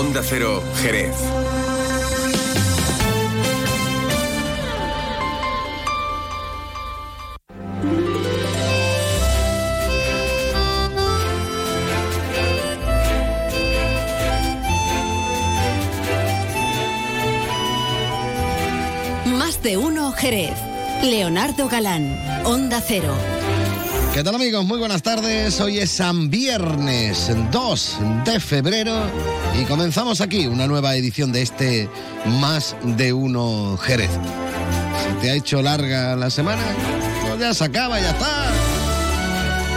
Onda Cero, Jerez. Más de uno Jerez. Leonardo Galán, Onda Cero. ¿Qué tal amigos? Muy buenas tardes. Hoy es San Viernes 2 de febrero y comenzamos aquí una nueva edición de este Más de uno Jerez. ¿Se te ha hecho larga la semana? Pues ya se acaba, ya está.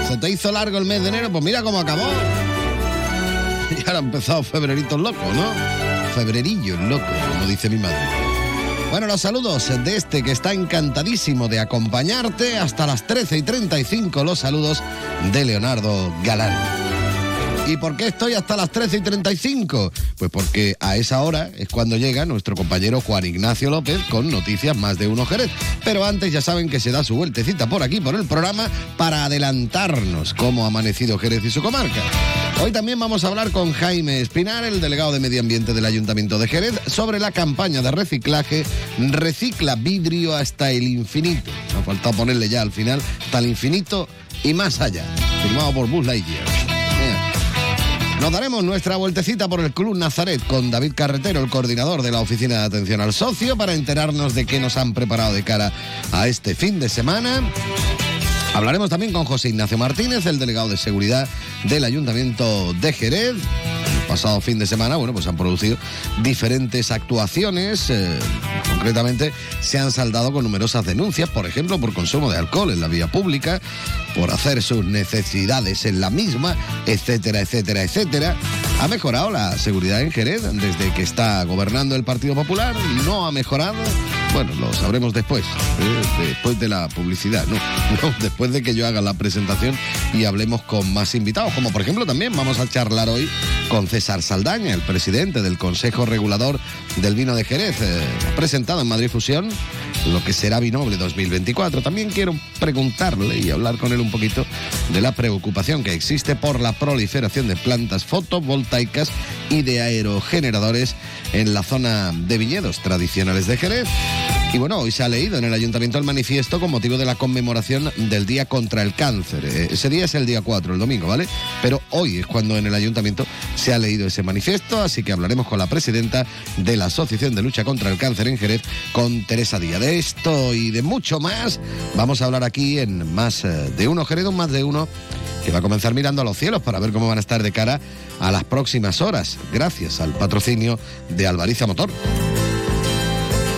¿Se te hizo largo el mes de enero? Pues mira cómo acabó. Y ahora ha empezado febrerito loco, ¿no? Febrerillo loco, como dice mi madre. Bueno, los saludos de este que está encantadísimo de acompañarte hasta las 13 y 35. Los saludos de Leonardo Galán. ¿Y por qué estoy hasta las 13 y 35? Pues porque a esa hora es cuando llega nuestro compañero Juan Ignacio López con noticias más de uno Jerez. Pero antes ya saben que se da su vueltecita por aquí, por el programa, para adelantarnos cómo ha amanecido Jerez y su comarca. Hoy también vamos a hablar con Jaime Espinar, el delegado de Medio Ambiente del Ayuntamiento de Jerez, sobre la campaña de reciclaje Recicla vidrio hasta el infinito. Me ha faltado ponerle ya al final, hasta el infinito y más allá. Firmado por Buzz Lightyear. Nos daremos nuestra vueltecita por el Club Nazaret con David Carretero, el coordinador de la Oficina de Atención al Socio, para enterarnos de qué nos han preparado de cara a este fin de semana. Hablaremos también con José Ignacio Martínez, el delegado de seguridad del Ayuntamiento de Jerez. El pasado fin de semana, bueno, pues han producido diferentes actuaciones. eh, concretamente, se han saldado con numerosas denuncias, por ejemplo, por consumo de alcohol en la vía pública, por hacer sus necesidades en la misma, etcétera, etcétera, etcétera. Ha mejorado la seguridad en Jerez desde que está gobernando el Partido Popular. No ha mejorado. Bueno, lo sabremos después, ¿eh? después de la publicidad, ¿no? No, después de que yo haga la presentación y hablemos con más invitados, como por ejemplo también vamos a charlar hoy con César Saldaña, el presidente del Consejo Regulador del Vino de Jerez, eh, en Madrid Fusión lo que será Vinoble 2024. También quiero preguntarle y hablar con él un poquito de la preocupación que existe por la proliferación de plantas fotovoltaicas y de aerogeneradores en la zona de viñedos tradicionales de Jerez. Y bueno, hoy se ha leído en el ayuntamiento el manifiesto con motivo de la conmemoración del Día contra el Cáncer. Eh, Ese día es el día 4, el domingo, ¿vale? Pero hoy es cuando en el ayuntamiento se ha leído ese manifiesto, así que hablaremos con la presidenta de la Asociación de Lucha contra el Cáncer en Jerez, con Teresa Díaz. De esto y de mucho más vamos a hablar aquí en más eh, de uno, Jerez, un más de uno que va a comenzar mirando a los cielos para ver cómo van a estar de cara a las próximas horas, gracias al patrocinio de Alvariza Motor.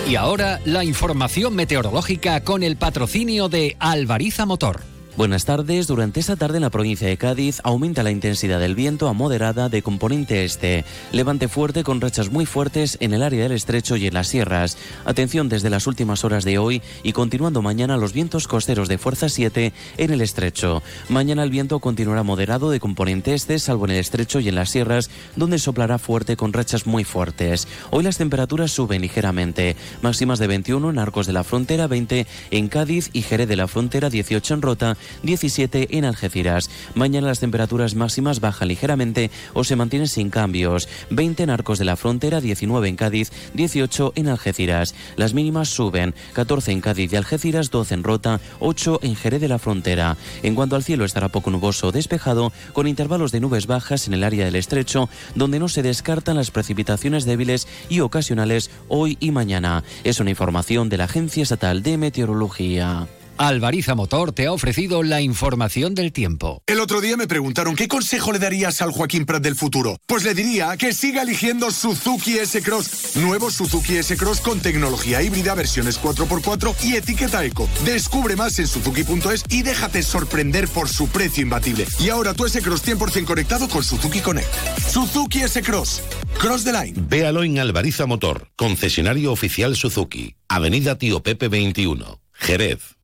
Y ahora la información meteorológica con el patrocinio de Alvariza Motor. Buenas tardes. Durante esta tarde en la provincia de Cádiz aumenta la intensidad del viento a moderada de componente este. Levante fuerte con rachas muy fuertes en el área del estrecho y en las sierras. Atención desde las últimas horas de hoy y continuando mañana los vientos costeros de fuerza 7 en el estrecho. Mañana el viento continuará moderado de componente este, salvo en el estrecho y en las sierras, donde soplará fuerte con rachas muy fuertes. Hoy las temperaturas suben ligeramente. Máximas de 21 en Arcos de la Frontera, 20 en Cádiz y Jerez de la Frontera, 18 en Rota, 17 en Algeciras. Mañana las temperaturas máximas bajan ligeramente o se mantienen sin cambios. 20 en Arcos de la Frontera, 19 en Cádiz, 18 en Algeciras. Las mínimas suben, 14 en Cádiz y Algeciras, 12 en Rota, 8 en Jerez de la Frontera. En cuanto al cielo estará poco nuboso o despejado, con intervalos de nubes bajas en el área del estrecho, donde no se descartan las precipitaciones débiles y ocasionales hoy y mañana. Es una información de la Agencia Estatal de Meteorología. Alvariza Motor te ha ofrecido la información del tiempo. El otro día me preguntaron qué consejo le darías al Joaquín Prat del futuro. Pues le diría que siga eligiendo Suzuki S-Cross. Nuevo Suzuki S-Cross con tecnología híbrida, versiones 4x4 y etiqueta eco. Descubre más en suzuki.es y déjate sorprender por su precio imbatible. Y ahora tu S-Cross 100% conectado con Suzuki Connect. Suzuki S-Cross. Cross the line. Véalo en Alvariza Motor, concesionario oficial Suzuki, Avenida Tío Pepe 21, Jerez.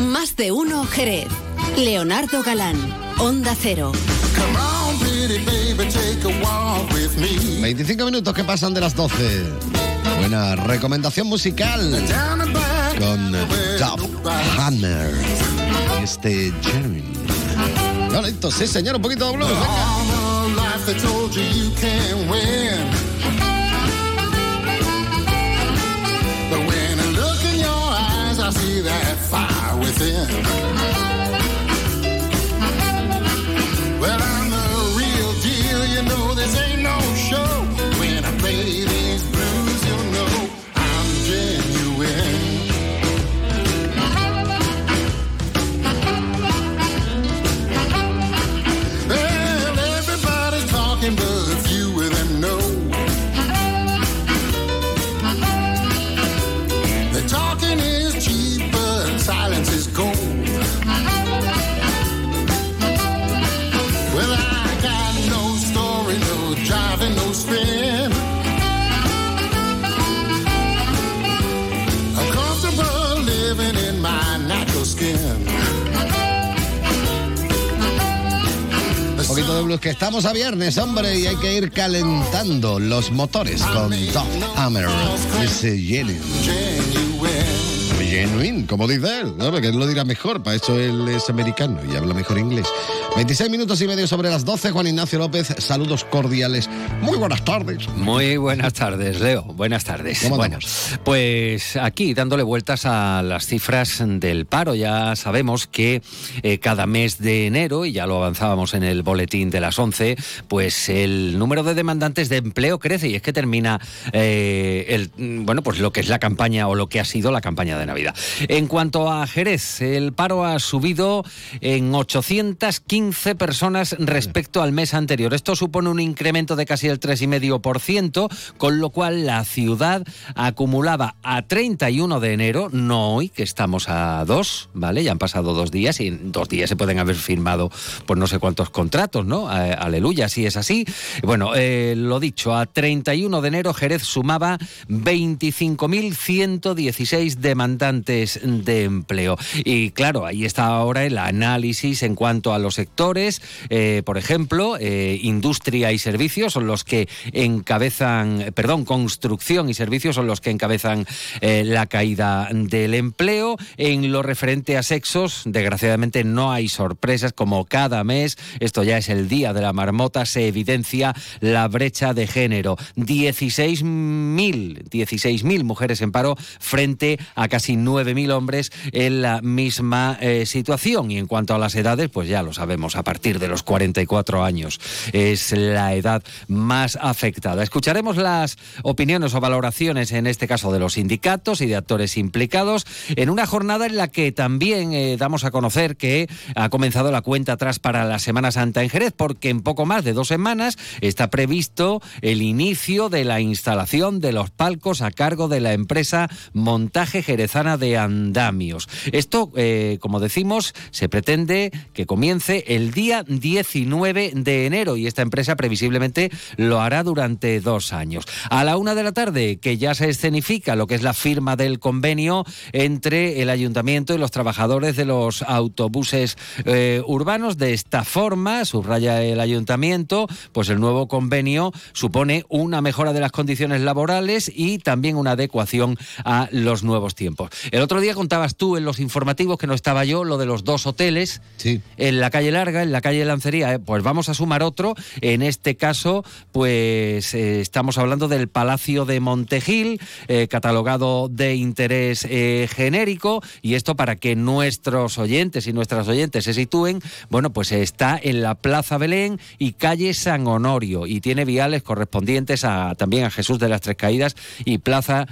Más de uno Jerez. Leonardo Galán, Onda Cero. 25 minutos que pasan de las 12. Buena recomendación musical con Top Hammer. Este Jeremy. Bonito, sí, señor, un poquito de blues. venga. Within. Blues, que estamos a viernes, hombre, y hay que ir calentando los motores con Top Hammer. Genuine, como dice él, ¿no? Porque él lo dirá mejor, para eso él es americano y habla mejor inglés. 26 minutos y medio sobre las 12, Juan Ignacio López, saludos cordiales. Muy buenas tardes. Muy buenas tardes, Leo. Buenas tardes. ¿Cómo bueno, pues aquí dándole vueltas a las cifras del paro. Ya sabemos que eh, cada mes de enero, y ya lo avanzábamos en el boletín de las 11, pues el número de demandantes de empleo crece y es que termina eh, el, mm, bueno, pues lo que es la campaña o lo que ha sido la campaña de Navidad. En cuanto a Jerez, el paro ha subido en 815 personas respecto al mes anterior. Esto supone un incremento de casi el 3,5%, con lo cual la ciudad acumulaba a 31 de enero, no hoy, que estamos a 2, ¿vale? Ya han pasado dos días y en dos días se pueden haber firmado pues no sé cuántos contratos, ¿no? Eh, aleluya, si es así. Bueno, eh, lo dicho, a 31 de enero Jerez sumaba 25.116 demandantes de empleo. Y claro, ahí está ahora el análisis en cuanto a los sectores. Eh, por ejemplo, eh, industria y servicios son los que encabezan, perdón, construcción y servicios son los que encabezan eh, la caída del empleo. En lo referente a sexos, desgraciadamente no hay sorpresas como cada mes. Esto ya es el día de la marmota. Se evidencia la brecha de género. 16.000 16.000 mujeres en paro frente a casi 9.000 hombres en la misma eh, situación. Y en cuanto a las edades, pues ya lo sabemos, a partir de los 44 años es la edad más afectada. Escucharemos las opiniones o valoraciones, en este caso de los sindicatos y de actores implicados, en una jornada en la que también eh, damos a conocer que ha comenzado la cuenta atrás para la Semana Santa en Jerez, porque en poco más de dos semanas está previsto el inicio de la instalación de los palcos a cargo de la empresa Montaje Jerezana de Andamios. Esto, eh, como decimos, se pretende que comience el día 19 de enero y esta empresa previsiblemente lo hará durante dos años. A la una de la tarde, que ya se escenifica lo que es la firma del convenio entre el ayuntamiento y los trabajadores de los autobuses eh, urbanos. De esta forma, subraya el ayuntamiento, pues el nuevo convenio supone una mejora de las condiciones laborales y también una adecuación a los nuevos tiempos. El otro día contabas tú en los informativos que no estaba yo lo de los dos hoteles Sí. en la calle Larga, en la calle Lancería. eh, Pues vamos a sumar otro. En este caso, pues eh, estamos hablando del Palacio de Montejil, eh, catalogado de interés eh, genérico. Y esto para que nuestros oyentes y nuestras oyentes se sitúen, bueno, pues está en la Plaza Belén y calle San Honorio. Y tiene viales correspondientes a, también a Jesús de las Tres Caídas y Plaza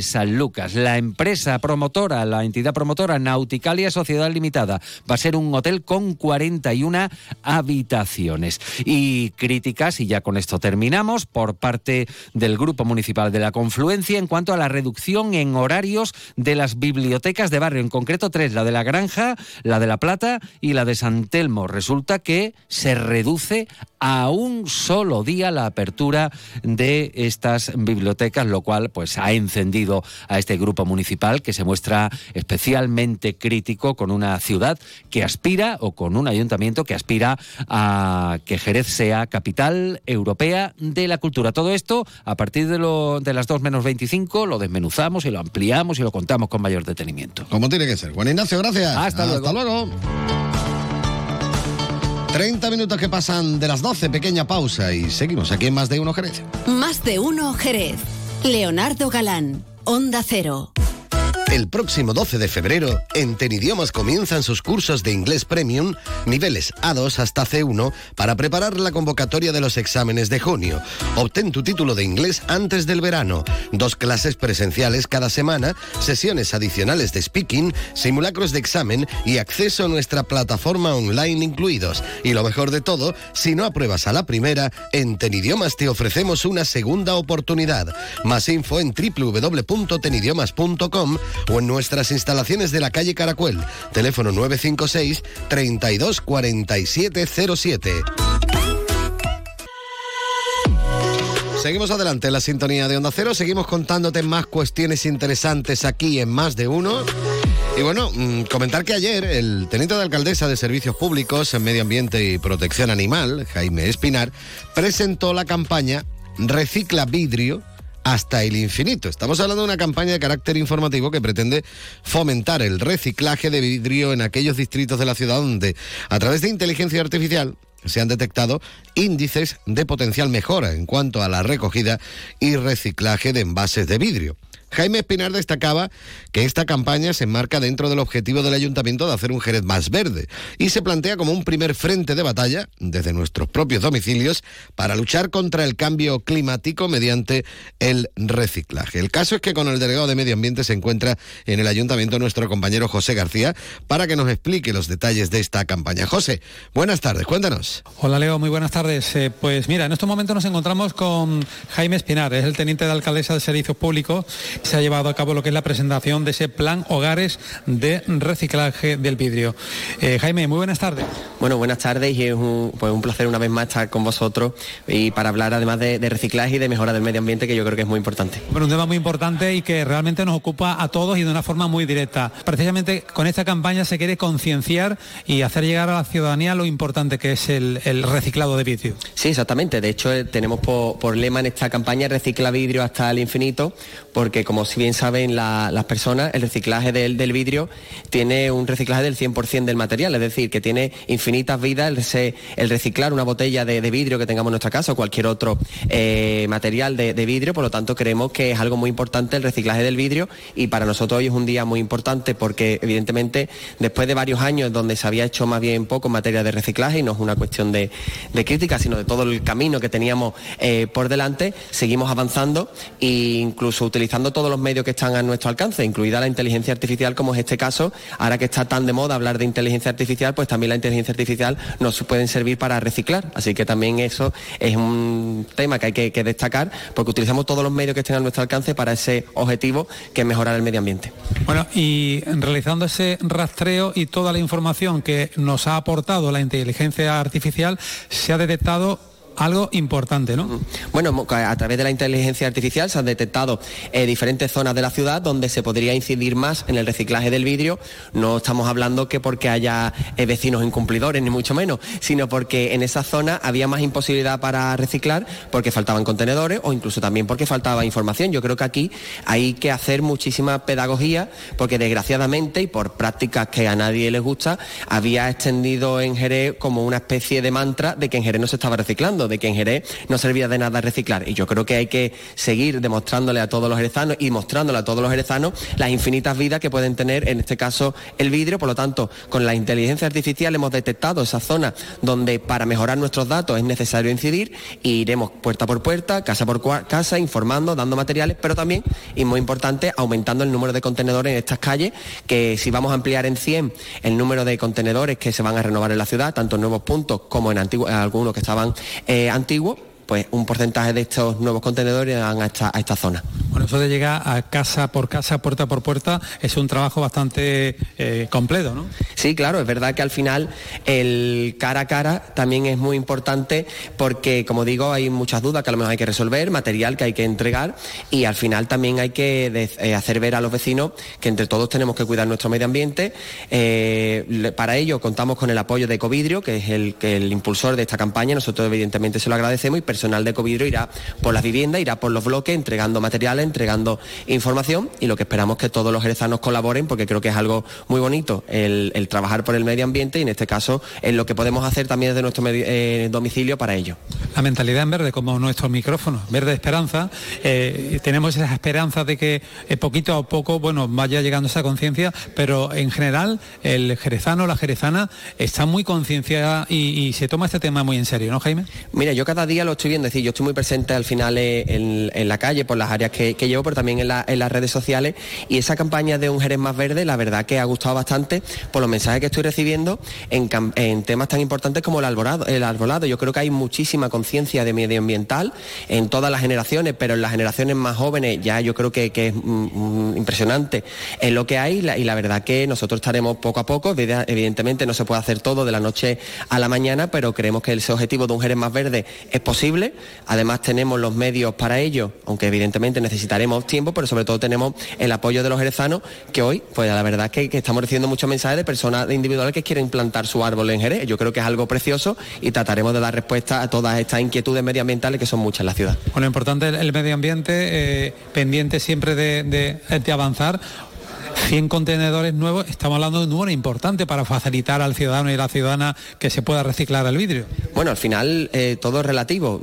San Lucas. La empresa promotora, la entidad promotora Nauticalia Sociedad Limitada, va a ser un hotel con 41 habitaciones. Y críticas, y ya con esto terminamos, por parte del Grupo Municipal de la Confluencia en cuanto a la reducción en horarios de las bibliotecas de barrio, en concreto tres, la de la Granja, la de La Plata y la de San Telmo. Resulta que se reduce a un solo día la apertura de estas bibliotecas, lo cual pues ha encendido a este grupo municipal que se muestra especialmente crítico con una ciudad que aspira o con un ayuntamiento que aspira a que Jerez sea capital europea de la cultura. Todo esto a partir de, lo, de las 2 menos 25 lo desmenuzamos y lo ampliamos y lo contamos con mayor detenimiento. Como tiene que ser. Juan Ignacio, gracias. Hasta luego. Hasta luego. 30 minutos que pasan de las 12, pequeña pausa y seguimos aquí en Más de Uno Jerez. Más de uno Jerez. Leonardo Galán, Onda Cero. El próximo 12 de febrero, en Tenidiomas comienzan sus cursos de inglés premium, niveles A2 hasta C1, para preparar la convocatoria de los exámenes de junio. Obtén tu título de inglés antes del verano. Dos clases presenciales cada semana, sesiones adicionales de speaking, simulacros de examen y acceso a nuestra plataforma online incluidos. Y lo mejor de todo, si no apruebas a la primera, en Tenidiomas te ofrecemos una segunda oportunidad. Más info en www.tenidiomas.com o en nuestras instalaciones de la calle Caracuel. Teléfono 956 32 47 07. Seguimos adelante en la sintonía de Onda Cero, seguimos contándote más cuestiones interesantes aquí en Más de Uno. Y bueno, mm, comentar que ayer el teniente de alcaldesa de Servicios Públicos en Medio Ambiente y Protección Animal, Jaime Espinar, presentó la campaña Recicla Vidrio hasta el infinito. Estamos hablando de una campaña de carácter informativo que pretende fomentar el reciclaje de vidrio en aquellos distritos de la ciudad donde, a través de inteligencia artificial, se han detectado índices de potencial mejora en cuanto a la recogida y reciclaje de envases de vidrio. Jaime Espinar destacaba que esta campaña se enmarca dentro del objetivo del ayuntamiento de hacer un Jerez más verde y se plantea como un primer frente de batalla desde nuestros propios domicilios para luchar contra el cambio climático mediante el reciclaje. El caso es que con el delegado de Medio Ambiente se encuentra en el ayuntamiento nuestro compañero José García para que nos explique los detalles de esta campaña. José, buenas tardes, cuéntanos. Hola Leo, muy buenas tardes. Eh, pues mira, en estos momentos nos encontramos con Jaime Espinar, es el teniente de alcaldesa de Servicios Públicos se ha llevado a cabo lo que es la presentación de ese plan hogares de reciclaje del vidrio. Eh, Jaime, muy buenas tardes. Bueno, buenas tardes y es un, pues un placer una vez más estar con vosotros y para hablar además de, de, reciclaje y de mejora del medio ambiente que yo creo que es muy importante. Bueno, un tema muy importante y que realmente nos ocupa a todos y de una forma muy directa. Precisamente con esta campaña se quiere concienciar y hacer llegar a la ciudadanía lo importante que es el, el reciclado de vidrio. Sí, exactamente. De hecho, eh, tenemos por, por, lema en esta campaña recicla vidrio hasta el infinito, porque como si bien saben la, las personas, el reciclaje del, del, vidrio tiene un reciclaje del 100% del material, es decir, que tiene infinitas vidas el, el reciclar una botella de, de, vidrio que tengamos en nuestra casa o cualquier otro eh, material de, de, vidrio, por lo tanto creemos que es algo muy importante el reciclaje del vidrio y para nosotros hoy es un día muy importante porque evidentemente después de varios años donde se había hecho más bien poco en materia de reciclaje y no es una cuestión de, de crítica, sino de todo el camino que teníamos eh, por delante, seguimos avanzando e incluso utilizando todos los medios que están a nuestro alcance, incluida la inteligencia artificial, como es este caso. Ahora que está tan de moda hablar de inteligencia artificial, pues también la inteligencia artificial nos pueden servir para reciclar. Así que también eso es un tema que hay que, que destacar, porque utilizamos todos los medios que estén a nuestro alcance para ese objetivo, que es mejorar el medio ambiente. Bueno, y realizando ese rastreo y toda la información que nos ha aportado la inteligencia artificial, se ha detectado algo importante, ¿no? Bueno, a través de la inteligencia artificial se han detectado eh, diferentes zonas de la ciudad donde se podría incidir más en el reciclaje del vidrio. No estamos hablando que porque haya eh, vecinos incumplidores, ni mucho menos, sino porque en esa zona había más imposibilidad para reciclar porque faltaban contenedores o incluso también porque faltaba información. Yo creo que aquí hay que hacer muchísima pedagogía porque desgraciadamente y por prácticas que a nadie les gusta, había extendido en Jerez como una especie de mantra de que en Jerez no se estaba reciclando de que en Jerez no servía de nada reciclar. Y yo creo que hay que seguir demostrándole a todos los jerezanos y mostrándole a todos los jerezanos las infinitas vidas que pueden tener, en este caso, el vidrio. Por lo tanto, con la inteligencia artificial hemos detectado esa zona donde para mejorar nuestros datos es necesario incidir e iremos puerta por puerta, casa por casa, informando, dando materiales, pero también, y muy importante, aumentando el número de contenedores en estas calles, que si vamos a ampliar en 100 el número de contenedores que se van a renovar en la ciudad, tanto en nuevos puntos como en, antiguos, algunos que estaban eh, antiguo, pues un porcentaje de estos nuevos contenedores van a esta, a esta zona. Bueno, eso de llegar a casa por casa, puerta por puerta, es un trabajo bastante eh, completo, ¿no? Sí, claro, es verdad que al final el cara a cara también es muy importante porque, como digo, hay muchas dudas que a lo mejor hay que resolver, material que hay que entregar y al final también hay que eh, hacer ver a los vecinos que entre todos tenemos que cuidar nuestro medio ambiente. Eh, para ello contamos con el apoyo de Ecovidrio, que es el, que el impulsor de esta campaña, nosotros evidentemente se lo agradecemos y personal de Ecovidrio irá por las viviendas, irá por los bloques entregando materiales, entregando información y lo que esperamos es que todos los jerezanos colaboren porque creo que es algo muy bonito el, el trabajar por el medio ambiente y en este caso en lo que podemos hacer también desde nuestro medio- eh, domicilio para ello. La mentalidad en verde, como nuestro micrófono, verde esperanza, eh, tenemos esa esperanza de que eh, poquito a poco, bueno, vaya llegando esa conciencia, pero en general el jerezano, la jerezana, está muy concienciada y, y se toma este tema muy en serio, ¿no, Jaime? Mira, yo cada día lo estoy viendo, es decir, yo estoy muy presente al final eh, en, la calle por las áreas que, llevo, pero también en, la- en las redes sociales. Y esa campaña de un Jerez más verde, la verdad que ha gustado bastante por los mensajes que estoy recibiendo en, temas tan importantes como el arbolado, el arbolado. Yo creo que hay muchísima conciencia de medioambiental en todas las generaciones, pero en las generaciones más jóvenes ya yo creo que, es mm, mm, impresionante en lo que hay la- y la verdad que nosotros estaremos poco a poco, Evide- evidentemente no se puede hacer todo de la noche a la mañana, pero creemos que ese objetivo de un Jerez más verde es posible, además tenemos los medios para ello, aunque evidentemente necesitaremos tiempo, pero sobre todo tenemos el apoyo de los jerezanos, que hoy, pues la verdad es que, estamos recibiendo muchos mensajes de personas individuales que quieren plantar su árbol en Jerez, yo creo que es algo precioso y trataremos de dar respuesta a todas estas inquietudes medioambientales que son muchas en la ciudad. Bueno, importante el, medio ambiente, eh, pendiente siempre de- de avanzar. 100 contenedores nuevos, estamos hablando de un número importante para facilitar al ciudadano y la ciudadana que se pueda reciclar el vidrio. Bueno, al final eh, todo es relativo.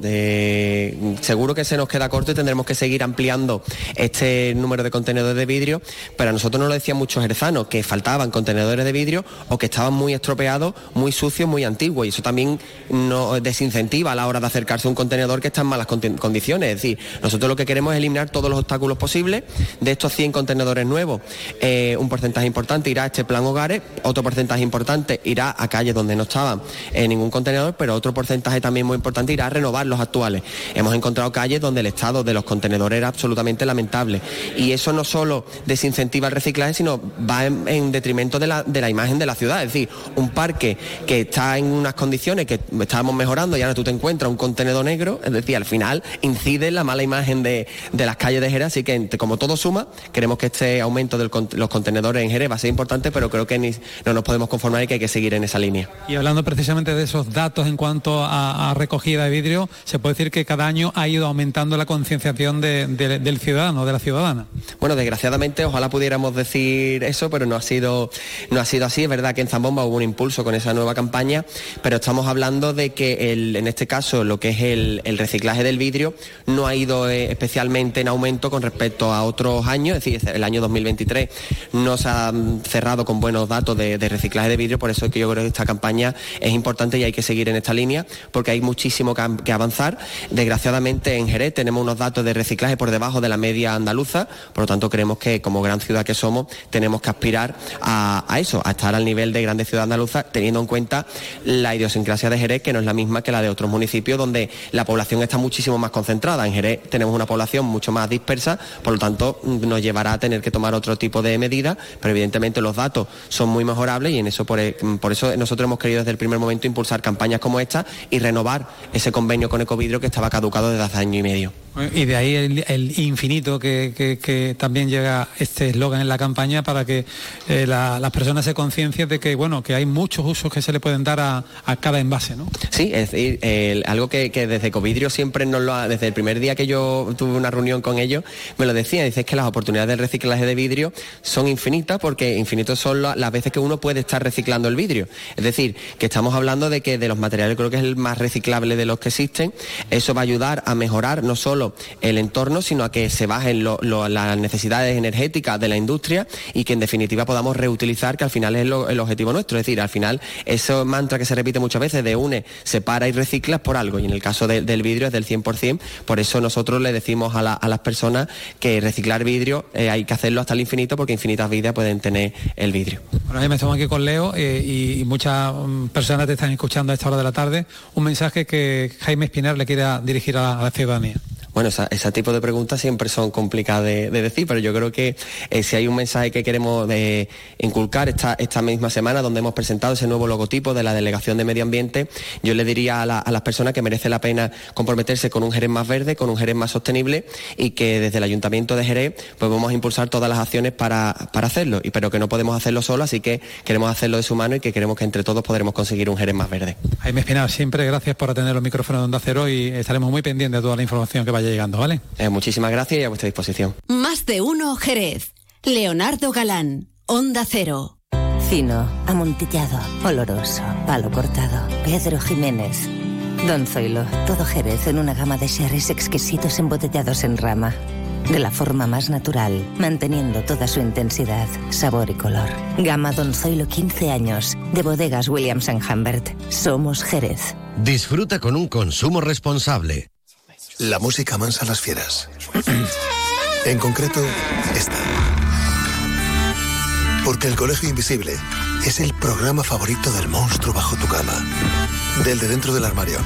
Seguro que se nos queda corto y tendremos que seguir ampliando este número de contenedores de vidrio, pero a nosotros nos lo decían muchos jerzanos, que faltaban contenedores de vidrio o que estaban muy estropeados, muy sucios, muy antiguos, y eso también nos desincentiva a la hora de acercarse a un contenedor que está en malas condiciones. Es decir, nosotros lo que queremos es eliminar todos los obstáculos posibles de estos 100 contenedores nuevos. Eh, un porcentaje importante irá a este plan hogares, otro porcentaje importante irá a calles donde no estaban en ningún contenedor, pero otro porcentaje también muy importante irá a renovar los actuales. Hemos encontrado calles donde el estado de los contenedores era absolutamente lamentable y eso no solo desincentiva el reciclaje, sino va en, en detrimento de la, de la imagen de la ciudad. Es decir, un parque que está en unas condiciones que estábamos mejorando y ahora tú te encuentras un contenedor negro, es decir, al final incide en la mala imagen de, de las calles de Jerez, así que como todo suma, queremos que este aumento de los contenedores en Jerez va a ser importante, pero creo que ni- no nos podemos conformar y que hay que seguir en esa línea. Y hablando precisamente de esos datos en cuanto a, a recogida de vidrio, se puede decir que cada año ha ido aumentando la concienciación de- de- del ciudadano, de la ciudadana. Bueno, desgraciadamente, ojalá pudiéramos decir eso, pero no ha sido, no ha sido así. Es verdad que en Zambomba hubo un impulso con esa nueva campaña, pero estamos hablando de que el- en este caso lo que es el, el reciclaje del vidrio no ha ido eh, especialmente en aumento con respecto a otros años, es decir, el año 2023 no se ha cerrado con buenos datos de, reciclaje de vidrio, por eso es que yo creo que esta campaña es importante y hay que seguir en esta línea, porque hay muchísimo que, avanzar. Desgraciadamente en Jerez tenemos unos datos de reciclaje por debajo de la media andaluza, por lo tanto creemos que como gran ciudad que somos tenemos que aspirar a, eso, a estar al nivel de grandes ciudades andaluzas, teniendo en cuenta la idiosincrasia de Jerez, que no es la misma que la de otros municipios donde la población está muchísimo más concentrada. En Jerez tenemos una población mucho más dispersa, por lo tanto nos llevará a tener que tomar otro tipo de medidas, pero evidentemente los datos son muy mejorables y en eso por, e- por eso nosotros hemos querido desde el primer momento impulsar campañas como esta y renovar ese convenio con Ecovidrio que estaba caducado desde hace año y medio. Y de ahí el, infinito que, también llega este eslogan en la campaña para que eh, la- las personas se conciencien de que bueno que hay muchos usos que se le pueden dar a, cada envase, ¿no? Sí, es decir, algo que, desde Covidrio siempre nos lo ha, desde el primer día que yo tuve una reunión con ellos, me lo decía, dice que las oportunidades del reciclaje de vidrio son infinitas porque infinitos son la- las veces que uno puede estar reciclando el vidrio. Es decir, que estamos hablando de que de los materiales creo que es el más reciclable de los que existen. Eso va a ayudar a mejorar no solo el entorno, sino a que se bajen las necesidades energéticas de la industria y que en definitiva podamos reutilizar, que al final es el objetivo nuestro. Es decir, al final ese mantra que se repite muchas veces de une, separa y recicla por algo. Y en el caso de- del vidrio es del 100%. Por eso nosotros le decimos a, la- las personas que reciclar vidrio eh, hay que hacerlo hasta el infinito porque infinitas vidas pueden tener el vidrio. Bueno, ahí me estamos aquí con Leo eh, y, muchas mm, personas te están escuchando a esta hora de la tarde. Un mensaje que Jaime Espinar le quiera dirigir a, a la ciudadanía. Bueno, ese tipo de preguntas siempre son complicadas de, de decir, pero yo creo que eh, si hay un mensaje que queremos eh, inculcar esta, esta misma semana, donde hemos presentado ese nuevo logotipo de la Delegación de Medio Ambiente, yo le diría a, la- a las personas que merece la pena comprometerse con un Jerez más verde, con un Jerez más sostenible y que desde el Ayuntamiento de Jerez pues vamos a impulsar todas las acciones para, para hacerlo, y, pero que no podemos hacerlo solo, así que queremos hacerlo de su mano y que queremos que entre todos podremos conseguir un Jerez más verde. Jaime Espinar, siempre gracias por atender los micrófonos de Onda Cero y estaremos muy pendientes de toda la información que vaya vaya llegando, ¿vale? Eh, muchísimas gracias y a vuestra disposición. Más de uno Jerez. Leonardo Galán, Onda Cero. Fino, amontillado, oloroso, palo cortado. Pedro Jiménez. Don Zoilo, todo Jerez en una gama de sherries exquisitos embotellados en rama. De la forma más natural, manteniendo toda su intensidad, sabor y color. Gama Don Zoilo 15 años, de bodegas Williams ⁇ Humbert. Somos Jerez. Disfruta con un consumo responsable. La música mansa a las fieras. en concreto, esta. Porque el Colegio Invisible es el programa favorito del monstruo bajo tu cama, del de dentro del armario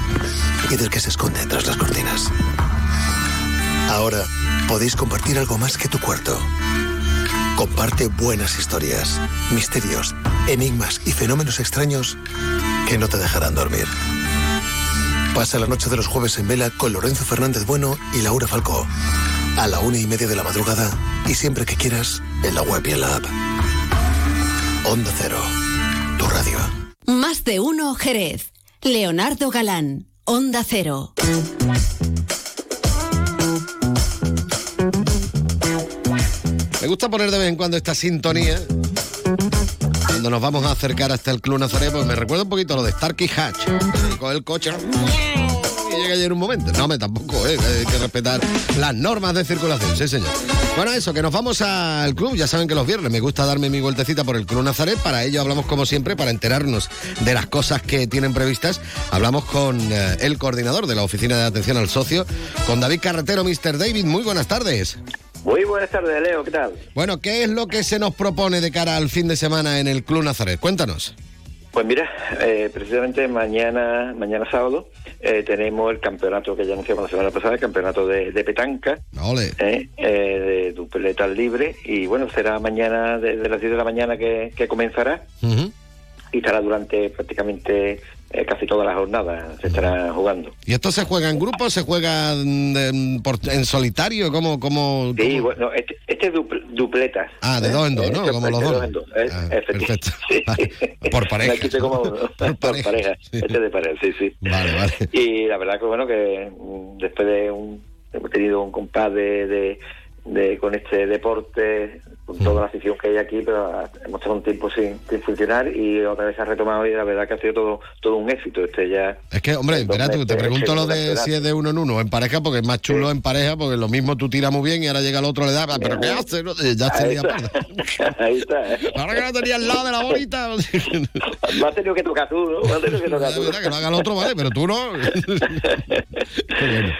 y del que se esconde tras las cortinas. Ahora podéis compartir algo más que tu cuarto. Comparte buenas historias, misterios, enigmas y fenómenos extraños que no te dejarán dormir. Pasa la noche de los jueves en vela con Lorenzo Fernández Bueno y Laura Falcó. A la una y media de la madrugada y siempre que quieras en la web y en la app. Onda Cero, tu radio. Más de uno Jerez. Leonardo Galán, Onda Cero. Me gusta poner de vez en cuando esta sintonía. Cuando nos vamos a acercar hasta el Club Nazaret, pues me recuerda un poquito a lo de Starkey Hatch. Coge el coche llega ayer un momento. No, me tampoco, ¿eh? hay que respetar las normas de circulación, sí señor. Bueno, eso, que nos vamos al club. Ya saben que los viernes me gusta darme mi vueltecita por el Club Nazaret. Para ello hablamos como siempre, para enterarnos de las cosas que tienen previstas. Hablamos con eh, el coordinador de la Oficina de Atención al Socio, con David Carretero, Mr. David. Muy buenas tardes. Muy buenas tardes, Leo, ¿qué tal? Bueno, ¿qué es lo que se nos propone de cara al fin de semana en el Club Nazaret? Cuéntanos. Pues mira, eh, precisamente mañana, mañana sábado, eh, tenemos el campeonato que ya anunciamos la semana pasada, el campeonato de, de petanca, Ole. eh, eh, de dupletas libre, y bueno, será mañana desde las 10 de la mañana que, que comenzará y estará durante prácticamente eh, casi toda la jornada, se estará jugando. ¿Y esto se juega en grupo? ¿Se juega en, en- por- en solitario? ¿Cómo, cómo, Sí, cómo? bueno, este, este es dupl- dupletas. Ah, de dos en dos, Eh, ¿no? este- Como los dos. dos en dos, eh, Ah, perfecto. Por pareja. Quité como. Por Por pareja, sí. Este de pareja, sí, sí. Vale, vale. Y la verdad que bueno que mm, después de un hemos tenido un compás de, de, de- con este deporte con toda la afición que hay aquí pero ah, hemos estado un tiempo sin, sin funcionar y otra vez se ha retomado y la verdad que ha sido todo todo un éxito este ya Es que, hombre, tú, te pregunto lo de si es de uno en uno en pareja, porque es más chulo en pareja, porque lo mismo tú tiras muy bien y ahora llega el otro le da, "Ah, pero ¿qué hace? no? Eh, Ya Ahí está. Ahí está, ¿eh? Ahora que no tenía al lado de la bolita. Me has tenido que tocar tú, ¿no? Me has tenido que tocar tú. que lo haga el otro, vale, pero tú no. Bueno.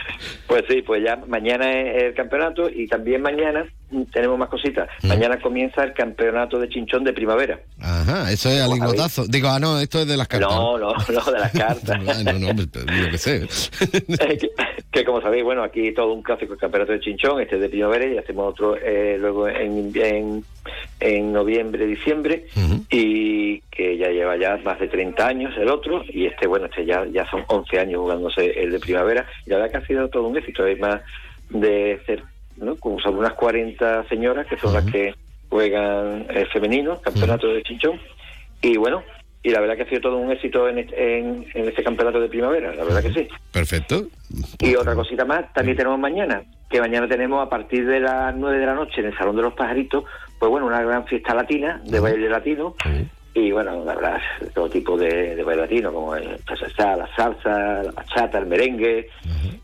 Pues sí, pues ya mañana es el campeonato y también mañana mm, tenemos más cositas. Mañana comienza el campeonato de chinchón de primavera. Ajá, eso es al lingotazo. Digo, ah, no, esto es de las cartas. No, no, no, de las cartas. Ah, no, no, yo qué sé. Que, que como sabéis, bueno, aquí todo un clásico el campeonato de chinchón, este es de primavera y hacemos otro eh, luego en, en, en noviembre, diciembre y que ya lleva ya más de 30 años el otro y este, bueno, este ya, ya son 11 años jugándose el de primavera y la verdad que ha sido todo un éxito, hay más de ser, ¿no? Son unas 40 señoras que son las que juegan el femenino, campeonato de chinchón y bueno, y la verdad que ha sido todo un éxito en este, en, en este campeonato de primavera, la verdad que sí. Perfecto. Y otra cosita más, también tenemos mañana, que mañana tenemos a partir de las 9 de la noche en el Salón de los Pajaritos, pues bueno, una gran fiesta latina, de baile latino, y bueno, verdad, todo tipo de, de baile latino, como el cha-cha-cha, la salsa, la bachata, el merengue,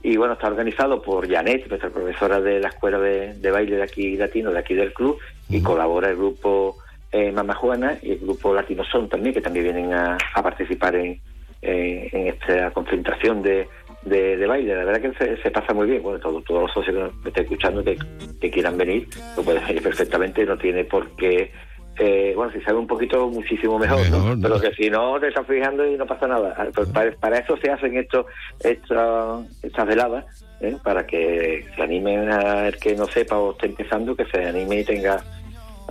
y bueno, está organizado por Janet, nuestra profesora de la Escuela de, de Baile de aquí latino, de aquí del club, y colabora el grupo eh, Mama Juana y el grupo Latino Son también, que también vienen a, a participar en, eh, en esta concentración de, de, de baile. La verdad que se, se pasa muy bien. Bueno, todo- todos los socios que me estén escuchando que, que quieran venir, lo pueden venir perfectamente, no tiene por qué. Eh, bueno, si sabe un poquito, muchísimo mejor, ¿no? Mejor, ¿no? Pero que si no, te estás fijando y no pasa nada. Ah, pues Para, para eso se hacen estos, estos, estas veladas, ¿eh? para que se animen a el que no sepa o esté empezando, que se anime y tenga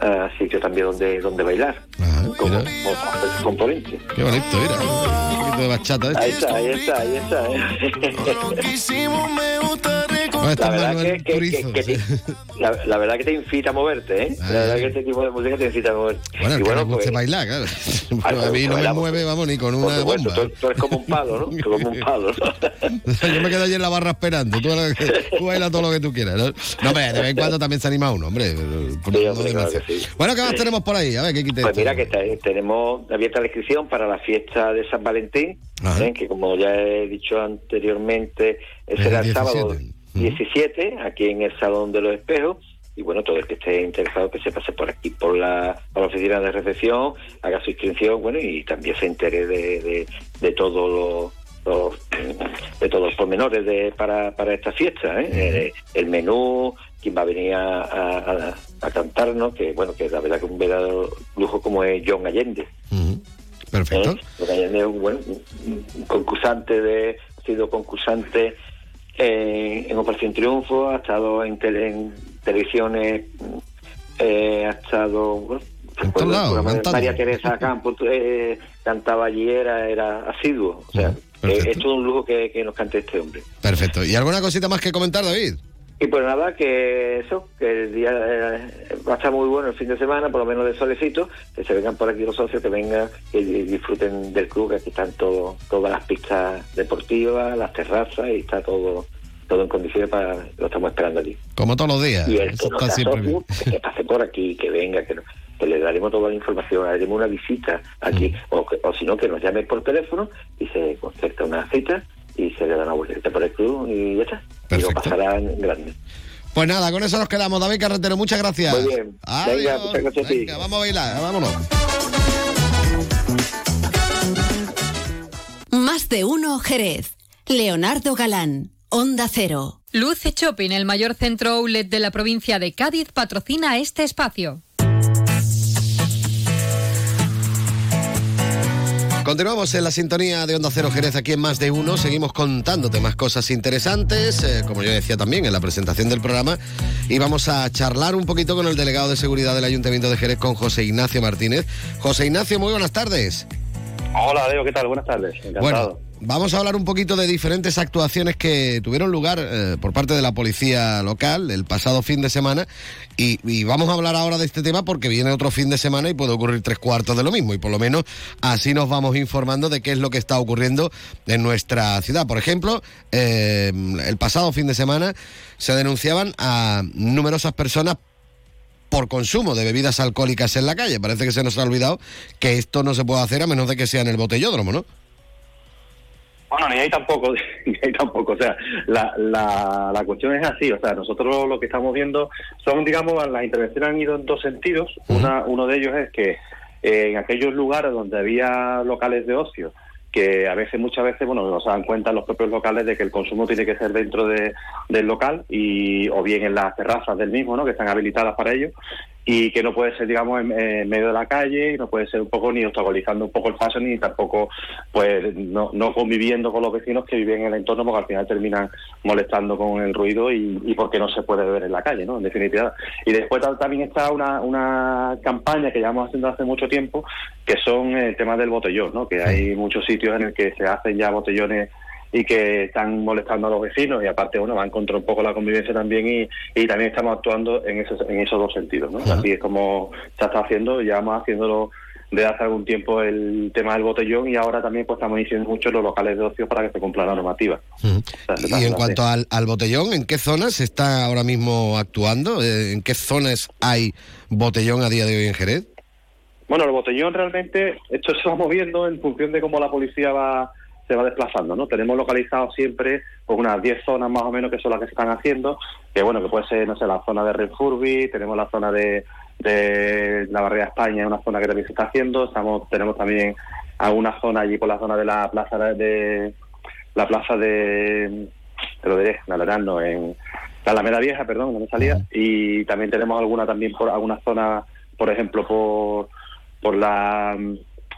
ah, sitio también donde, donde bailar, como, como componente. Qué bonito, mira. Un poquito de bachata. ¿eh? Ahí está, ahí está, ahí está. ¿eh? La verdad que, que- que- que te, la, la verdad que te incita a moverte, ¿eh? La verdad que este tipo de música te incita a moverte. Bueno, y que bueno, guste pues, bailar, claro. A mí no me bailamos. mueve, vamos, ni con una supuesto, bomba. tú, tú eres como un palo, ¿no? Tú como un palo, ¿no? Yo me quedo allí en la barra esperando. Tú, tú bailas todo lo que tú quieras. No, no hombre, de vez en cuando también se anima uno, hombre. pero no Sí, hombre, claro demasiado. que sí. Bueno, ¿qué más tenemos por ahí? A ver, ¿qué quite Pues esto? mira que está- tenemos abierta la inscripción para la fiesta de San Valentín. ¿eh? que como ya he dicho anteriormente, eh, será el el sábado 17. 17, aquí en el Salón de los Espejos. Y bueno, todo el que esté interesado que se pase por aquí, por la, por la oficina de recepción, haga su inscripción, bueno, y también se entere de, de, de todo lo- los, de todos los pormenores de, para, para esta fiesta, ¿eh? Eh, el menú, quién va a venir a, a- a- cantarnos, que bueno, que la verdad que un verdadero lujo como es John Allende. Perfecto. ¿eh? John Allende es un, buen, un- concursante de, ha sido concursante eh, en Operación Triunfo, ha estado en, tele- en televisiones, eh, ha estado bueno, recuerdo. María Teresa Campos eh, cantaba allí, era, era asiduo. O sea, eh, es todo un lujo que, que nos cante este hombre. Perfecto. ¿Y alguna cosita más que comentar, David? Y pues nada, que eso, que el día eh, va a estar muy bueno el fin de semana, por lo menos de solecito, que se vengan por aquí los socios, que vengan y, disfruten del club, que aquí están todo, todas las pistas deportivas, las terrazas y está todo todo en condiciones para lo estamos esperando aquí. Como todos los días. Y el que no sea socio, que se pase por aquí, que venga, que, no- que le daremos toda la información, haremos una visita aquí, Mm. o, o si no, que nos llame por teléfono y se concerta una cita y se le da una vuelta por el club y ya está. Y lo pasará en grande. Pues nada, con eso nos quedamos. David Carretero, muchas gracias. Muy bien. Adiós. Venga, muchas gracias a ti. Venga, vamos a bailar, vámonos. Más de uno Jerez. Leonardo Galán, Onda Cero. Luce Shopping, el mayor centro outlet de la provincia de Cádiz, patrocina este espacio. Continuamos en la sintonía de Onda Cero Jerez aquí en Más de Uno. Seguimos contándote más cosas interesantes, eh, como yo decía también en la presentación del programa. Y vamos a charlar un poquito con el delegado de seguridad del Ayuntamiento de Jerez, con José Ignacio Martínez. José Ignacio, muy buenas tardes. Hola, Leo, ¿qué tal? Buenas tardes. Encantado. Bueno, vamos a hablar un poquito de diferentes actuaciones que tuvieron lugar eh, por parte de la policía local el pasado fin de semana y, vamos a hablar ahora de este tema porque viene otro fin de semana y puede ocurrir tres cuartos de lo mismo y por lo menos así nos vamos informando de qué es lo que está ocurriendo en nuestra ciudad. Por ejemplo, eh, el pasado fin de semana se denunciaban a numerosas personas por consumo de bebidas alcohólicas en la calle. Parece que se nos ha olvidado que esto no se puede hacer a menos de que sea en el botellódromo, ¿no? Bueno, ni ahí tampoco, ni ahí tampoco. O sea, la, la, la cuestión es así. O sea, nosotros lo que estamos viendo son, digamos, las intervenciones han ido en dos sentidos. Una, uno de ellos es que eh, en aquellos lugares donde había locales de ocio, que a veces, muchas veces, bueno, nos dan cuenta los propios locales de que el consumo tiene que ser dentro de, del local y o bien en las terrazas del mismo, ¿no? Que están habilitadas para ello y que no puede ser, digamos, en, en medio de la calle, y no puede ser un poco ni obstaculizando un poco el paso, ni tampoco, pues, no, no conviviendo con los vecinos que viven en el entorno, porque al final terminan molestando con el ruido y, y porque no se puede beber en la calle, ¿no? En definitiva. Y después ta- también está una, una campaña que llevamos haciendo hace mucho tiempo, que son el tema del botellón, ¿no? Que hay muchos sitios en el que se hacen ya botellones y que están molestando a los vecinos y aparte bueno van contra un poco la convivencia también y, y también estamos actuando en esos en esos dos sentidos ¿no? así es como se está haciendo llevamos haciéndolo desde hace algún tiempo el tema del botellón y ahora también pues estamos diciendo mucho los locales de ocio para que se cumpla la normativa O sea, Y en cuanto al, al botellón, ¿en qué zonas se está ahora mismo actuando? Eh, ¿En qué zonas hay botellón a día de hoy en Jerez? Bueno, el botellón realmente, esto se va moviendo en función de cómo la policía va se va desplazando, ¿no? Tenemos localizado siempre pues, unas 10 zonas más o menos que son las que se están haciendo, que bueno, que puede ser, no sé, la zona de Renfurbi, tenemos la zona de, de la Barrera España, una zona que también se está haciendo, estamos tenemos también alguna zona allí por la zona de la plaza de, la plaza de, te lo diré, no, en la Alameda Vieja, perdón, no me salía, y también tenemos alguna también por alguna zona, por ejemplo, por por la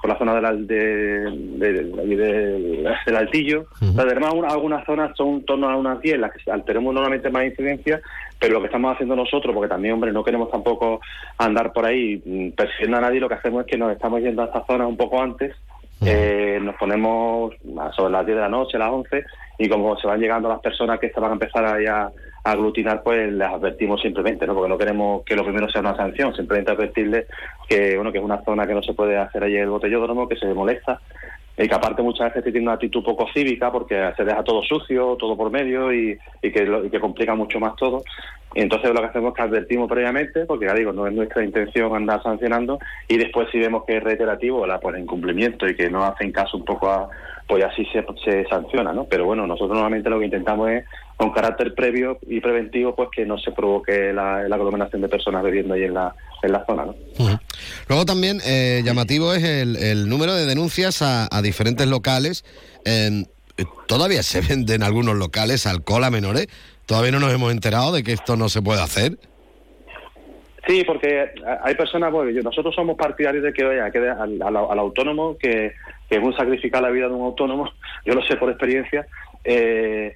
por la zona de la, de, de- de- allí del- del Altillo. O sea, además, una- algunas zonas son en torno a unas 10, en las que tenemos normalmente más incidencia, pero lo que estamos haciendo nosotros, porque también, hombre, no queremos tampoco andar por ahí mm, persiguiendo a nadie, lo que hacemos es que nos estamos yendo a estas zonas un poco antes eh, nos ponemos sobre las 10 de la noche, las 11, y como se van llegando las personas que se van a empezar ahí a aglutinar, pues les advertimos simplemente, ¿no? Porque no queremos que lo primero sea una sanción, simplemente advertirles que, bueno, que es una zona que no se puede hacer allí el botellódromo, que se molesta, y que aparte muchas veces tiene una actitud poco cívica porque se deja todo sucio, todo por medio y, y que, lo- y que complica mucho más todo. Y entonces lo que hacemos es que advertimos previamente, porque ya digo, no es nuestra intención andar sancionando, y después si vemos que es reiterativo la pues incumplimiento y que no hacen caso un poco a, pues así se, se sanciona, ¿no? Pero bueno, nosotros normalmente lo que intentamos es, con carácter previo y preventivo, pues que no se provoque la, la aglomeración de personas bebiendo ahí en la, en la zona, ¿no? Luego también eh, llamativo es el, el número de denuncias a, diferentes locales. Eh, todavía se vende en algunos locales alcohol a menores. Todavía no nos hemos enterado de que esto no se puede hacer. Sí, porque hay personas, bueno, nosotros somos partidarios de que oye, que al, al- al autónomo, que, que es un sacrificar la vida de un autónomo, yo lo sé por experiencia, eh,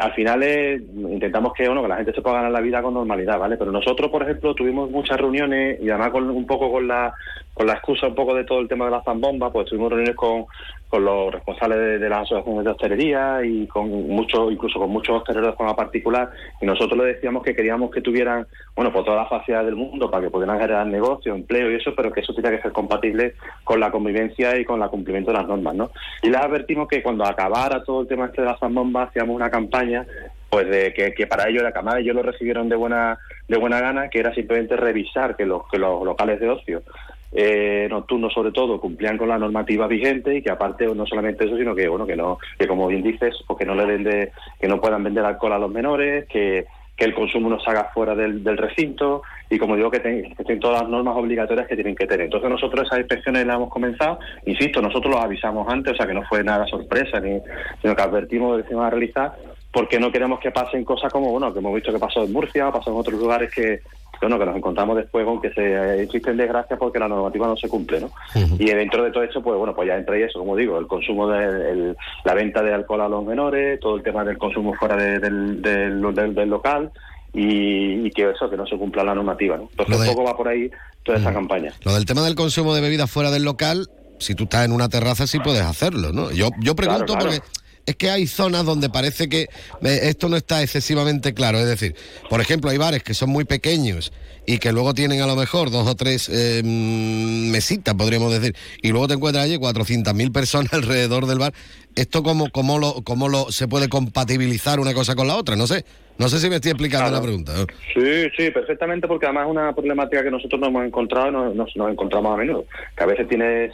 al final eh, intentamos que, bueno, que la gente se pueda ganar la vida con normalidad, ¿vale? Pero nosotros, por ejemplo, tuvimos muchas reuniones y además con, un poco con la, con la excusa un poco de todo el tema de la zambomba, pues tuvimos reuniones con, con los responsables de, de las asociaciones de hostelería y con muchos, incluso con muchos hosteleros de forma particular, y nosotros le decíamos que queríamos que tuvieran, bueno, pues todas las facilidades del mundo para que pudieran generar negocio, empleo y eso, pero que eso tenía que ser compatible con la convivencia y con el cumplimiento de las normas, ¿no? Y les advertimos que cuando acabara todo el tema este de la zambomba, hacíamos una campaña pues de que, que para ello la cámara ellos lo recibieron de buena de buena gana que era simplemente revisar que los que los locales de ocio eh, nocturnos sobre todo cumplían con la normativa vigente y que aparte no solamente eso sino que bueno que no que como bien dices pues que no le den de- que no puedan vender alcohol a los menores que que el consumo no se haga fuera del, recinto y como digo que, ten- que tienen todas las normas obligatorias que tienen que tener. Entonces nosotros esas inspecciones las hemos comenzado, insisto, nosotros los avisamos antes, o sea que no fue nada sorpresa, ni, sino que advertimos que se iban a realizar porque no queremos que pasen cosas como, bueno, que hemos visto que pasó en Murcia, pasó en otros lugares que, bueno, que nos encontramos después con que se existen desgracias porque la normativa no se cumple, ¿no? Y dentro de todo esto, pues bueno, pues ya entra ahí eso, como digo, el consumo de el- la venta de alcohol a los menores, todo el tema del consumo fuera de- del, del, del- del local y, y que eso, que no se cumpla la normativa, ¿no? Entonces de- un poco va por ahí toda esa campaña. Lo del tema del consumo de bebidas fuera del local, si tú estás en una terraza sí puedes hacerlo, ¿no? Yo, yo pregunto Claro, claro. porque es que hay zonas donde parece que eh, esto no está excesivamente claro. Es decir, por ejemplo, hay bares que son muy pequeños y que luego tienen a lo mejor dos o tres eh, mesitas, podríamos decir, y luego te encuentras allí 400.000 personas alrededor del bar. ¿Esto cómo, cómo, lo, cómo lo, se puede compatibilizar una cosa con la otra? No sé. No sé si me estoy explicando la pregunta. ¿no? Sí, sí, perfectamente, porque además es una problemática que nosotros nos hemos encontrado y nos, nos- nos encontramos a menudo. Que a veces tienes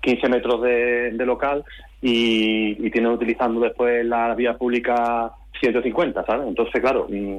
15 metros de, de local y, y tienes utilizando después la vía pública 150, ¿sabes? Entonces, claro, mm,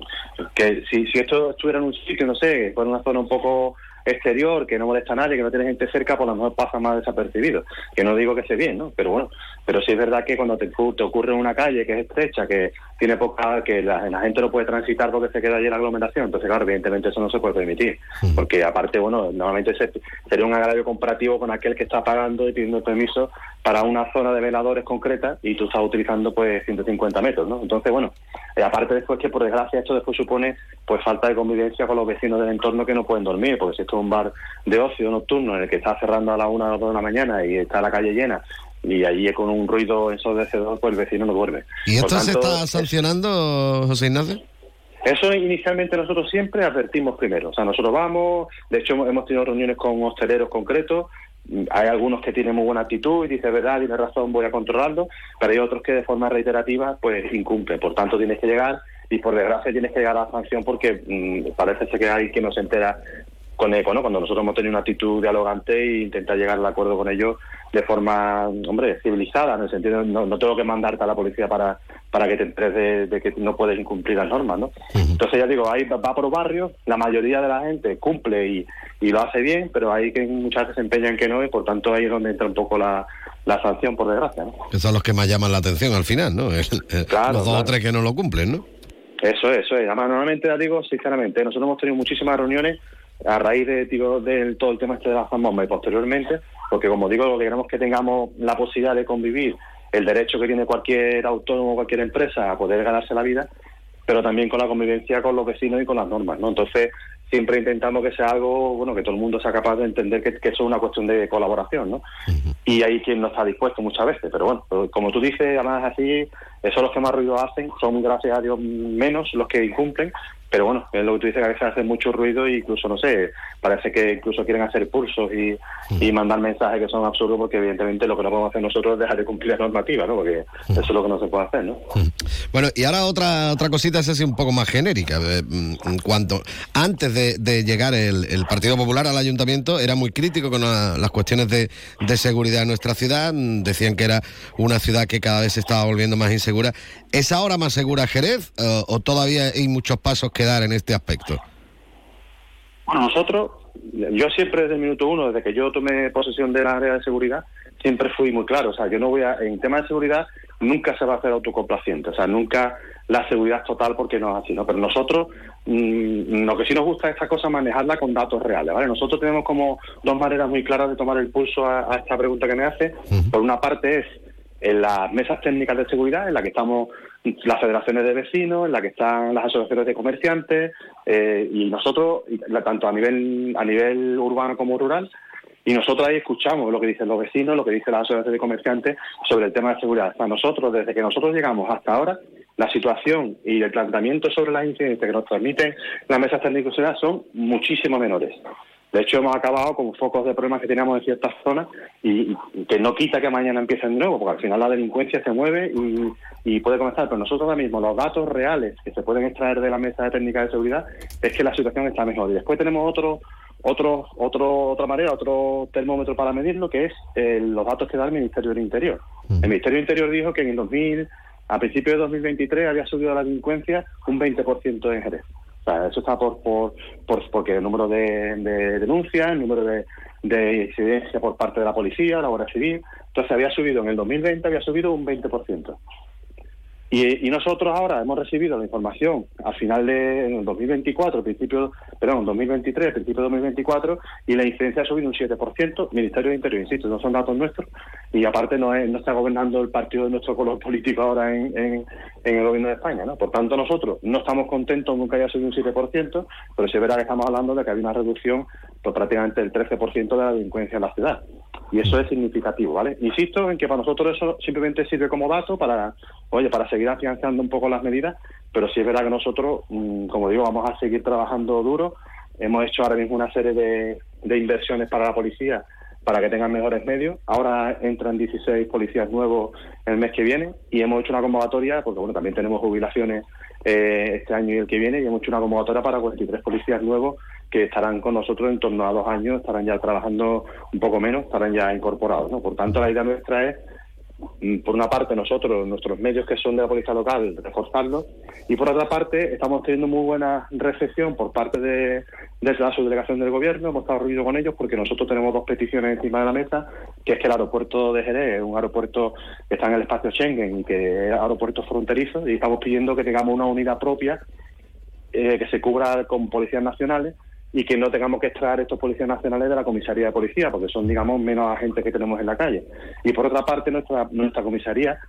que si, si esto estuviera en un sitio, no sé, por una zona un poco exterior, que no molesta a nadie, que no tiene gente cerca, pues a lo mejor pasa más desapercibido. Que no digo que esté bien, ¿no? Pero bueno, pero sí es verdad que cuando te, te ocurre en una calle que es estrecha, que tiene poca, que la, la gente no puede transitar porque se queda allí en la aglomeración, entonces claro, evidentemente eso no se puede permitir. Porque aparte, bueno, normalmente se- sería un agravio comparativo con aquel que está pagando y pidiendo permiso para una zona de veladores concreta y tú estás utilizando pues 150 metros, ¿no? Entonces, bueno, eh, aparte después que por desgracia esto después supone pues falta de convivencia con los vecinos del entorno que no pueden dormir, porque si esto es un bar de ocio nocturno en el que está cerrando a la una o las dos de la mañana y está la calle llena y allí con un ruido ensordecedor, pues el vecino no duerme. ¿Y esto se está sancionando, José Ignacio? eso inicialmente nosotros siempre advertimos primero. O sea, nosotros vamos, de hecho hemos, tenido reuniones con hosteleros concretos, hay algunos que tienen muy buena actitud y dicen, verdad, tiene razón, voy a controlarlo, pero hay otros que de forma reiterativa pues incumplen. Por tanto, tienes que llegar y por desgracia tienes que llegar a la sanción porque mm, parece ser que hay que no se entera con eco, ¿no? Cuando nosotros hemos tenido una actitud dialogante e intentar llegar al acuerdo con ellos de forma, hombre, civilizada, en el sentido, no, no tengo que mandarte a la policía para, para que te enteres de, de que no puedes incumplir las normas, ¿no? Entonces ya digo, ahí va por barrios, la mayoría de la gente cumple y, y lo hace bien, pero hay que muchas veces se empeñan que no y por tanto ahí es donde entra un poco la, la sanción, por desgracia, ¿no? Que son los que más llaman la atención al final, ¿no? El- el- Claro, los dos o tres que no lo cumplen, ¿no? Eso es, eso es. Además, normalmente, ya digo, sinceramente, nosotros hemos tenido muchísimas reuniones a raíz de digo, del todo el tema este de la zambomba y posteriormente, porque como digo, lo que queremos es que tengamos la posibilidad de convivir, el derecho que tiene cualquier autónomo, cualquier empresa a poder ganarse la vida, pero también con la convivencia con los vecinos y con las normas, ¿no? Entonces, siempre intentamos que sea algo, bueno, que todo el mundo sea capaz de entender que, que eso es una cuestión de colaboración, ¿no? Y hay quien no está dispuesto muchas veces, pero bueno, pero como tú dices, además así, esos los que más ruido hacen, son gracias a Dios menos los que incumplen, pero bueno, es lo que tú dices, que a veces hace mucho ruido e incluso, no sé, parece que incluso quieren hacer pulsos y, y mandar mensajes que son absurdos porque evidentemente lo que no podemos hacer nosotros es dejar de cumplir la normativa, ¿no? Porque eso es lo que no se puede hacer, ¿no? Bueno, y ahora otra otra cosita es así un poco más genérica. eh, mm, En cuanto antes de, de llegar el, el Partido Popular al ayuntamiento era muy crítico con la- las cuestiones de, de seguridad en nuestra ciudad. Mm, Decían que era una ciudad que cada vez se estaba volviendo más insegura. ¿Es ahora más segura Jerez eh, o todavía hay muchos pasos que dar en este aspecto? Bueno, nosotros, yo siempre desde el minuto uno, desde que yo tomé posesión del área de seguridad, siempre fui muy claro. O sea, yo no voy a, en tema de seguridad, nunca se va a hacer autocomplaciente. O sea, nunca la seguridad total porque no es así, ¿no? Pero nosotros, mm, lo que sí nos gusta es esta cosa, manejarla con datos reales, ¿vale? Nosotros tenemos como dos maneras muy claras de tomar el pulso a, a esta pregunta que me hace. Por una parte es en las mesas técnicas de seguridad, en la que estamos las federaciones de vecinos, en la que están las asociaciones de comerciantes, eh, y nosotros, tanto a nivel, a nivel urbano como rural, y nosotros ahí escuchamos lo que dicen los vecinos, lo que dicen las asociaciones de comerciantes sobre el tema de seguridad. Sea, nosotros, desde que nosotros llegamos hasta ahora, la situación y el planteamiento sobre las incidencias que nos transmiten las mesas técnicas son muchísimo menores. De hecho, hemos acabado con focos de problemas que teníamos en ciertas zonas y, y que no quita que mañana empiecen de nuevo, porque al final la delincuencia se mueve y, y puede comenzar. Pero nosotros ahora mismo, los datos reales que se pueden extraer de la mesa de técnica de seguridad es que la situación está mejor. Y después tenemos otro, otro, otro, otra manera, otro termómetro para medirlo, que es eh, los datos que da el Ministerio del Interior. El Ministerio del Interior dijo que en el 2000, a principios de 2023, había subido la delincuencia un 20% en Jerez. Eso está por, por, por porque el número de, de denuncias, el número de, de incidencia por parte de la policía, la Guardia Civil. Entonces había subido en el 2020, había subido un 20%. Y, nosotros ahora hemos recibido la información al final de en el 2024, principio, perdón, 2023, principio de 2024, y la incidencia ha subido un 7%. Ministerio de Interior, insisto, no son datos nuestros, y aparte no, es, está gobernando el partido de nuestro color político ahora en, el gobierno de España. ¿no? Por tanto, nosotros no estamos contentos nunca haya subido un 7%, pero se verá que estamos hablando de que hay una reducción pues, prácticamente del 13% de la delincuencia en la ciudad. Y eso es significativo, ¿vale? Insisto en que para nosotros eso simplemente sirve como dato para, oye, para seguir afianzando un poco las medidas, pero sí es verdad que nosotros, mm, como digo, vamos a seguir trabajando duro. Hemos hecho ahora mismo una serie de, de inversiones para la policía para que tengan mejores medios. Ahora entran 16 policías nuevos el mes que viene y hemos hecho una convocatoria, porque bueno, también tenemos jubilaciones eh, este año y el que viene, y hemos hecho una convocatoria para 43 policías nuevos que estarán con nosotros en torno a dos años, estarán ya trabajando un poco menos, estarán ya incorporados. ¿no? Por tanto, la idea nuestra es, por una parte, nosotros, nuestros medios que son de la policía local, reforzarlos, y por otra parte, estamos teniendo muy buena recepción por parte de, de la subdelegación del gobierno, hemos estado reunidos con ellos porque nosotros tenemos dos peticiones encima de la mesa, que es que el aeropuerto de Jerez es un aeropuerto que está en el espacio Schengen y que es aeropuerto fronterizo, y estamos pidiendo que tengamos una unidad propia eh, que se cubra con policías nacionales y que no tengamos que extraer estos policías nacionales de la comisaría de policía, porque son, digamos, menos agentes que tenemos en la calle. Y por otra parte, nuestra, nuestra comisaría,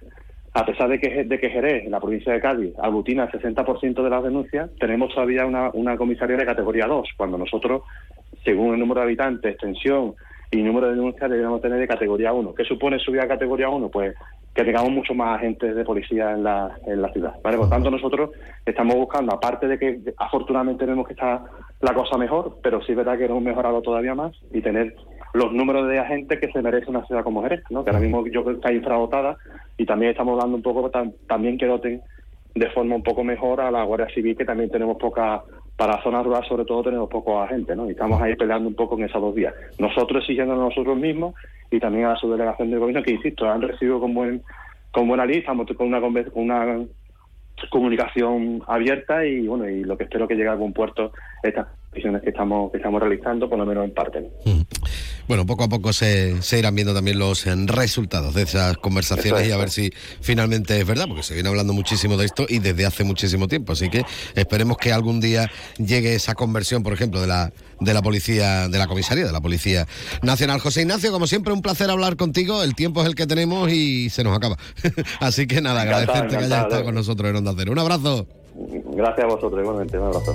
a pesar de que, de que Jerez, en la provincia de Cádiz, aglutina el 60% de las denuncias, tenemos todavía una, una comisaría de categoría 2, cuando nosotros, según el número de habitantes, extensión y número de denuncias, deberíamos tener de categoría 1. ¿Qué supone subir a categoría 1? Pues que tengamos mucho más agentes de policía en la, en la ciudad. ¿vale? Por tanto, nosotros estamos buscando, aparte de que afortunadamente tenemos que estar la cosa mejor, pero sí es verdad que queremos mejorarlo todavía más y tener los números de agentes que se merece una ciudad como Jerez, ¿no? que ahora mismo yo creo que está infradotada y también estamos dando un poco tam- también que doten de forma un poco mejor a la Guardia Civil, que también tenemos poca, para zonas rurales sobre todo tenemos pocos agentes, ¿no? Y estamos ahí peleando un poco en esas dos vías. Nosotros exigiendo a nosotros mismos y también a la subdelegación del gobierno, que insisto, han recibido con buen con buena lista, con una, con una comunicación abierta y bueno, y lo que espero que llegue a algún puerto estas que estamos, que estamos realizando, por lo menos en parte. ¿no? Bueno, poco a poco se, se irán viendo también los eh, resultados de esas conversaciones es, y a ver si finalmente es verdad, porque se viene hablando muchísimo de esto y desde hace muchísimo tiempo. Así que esperemos que algún día llegue esa conversión, por ejemplo, de la, de la policía, de la comisaría, de la Policía Nacional. José Ignacio, como siempre, un placer hablar contigo. El tiempo es el que tenemos y se nos acaba. Así que nada, Encantado, agradecerte que hayas estado con nosotros en Onda Cero. Un abrazo. Gracias a vosotros, igualmente, un abrazo.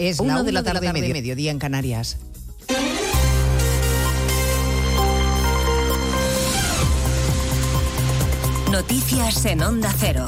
Es Una la una de la tarde, medio- mediodía en Canarias. Noticias en Onda Cero.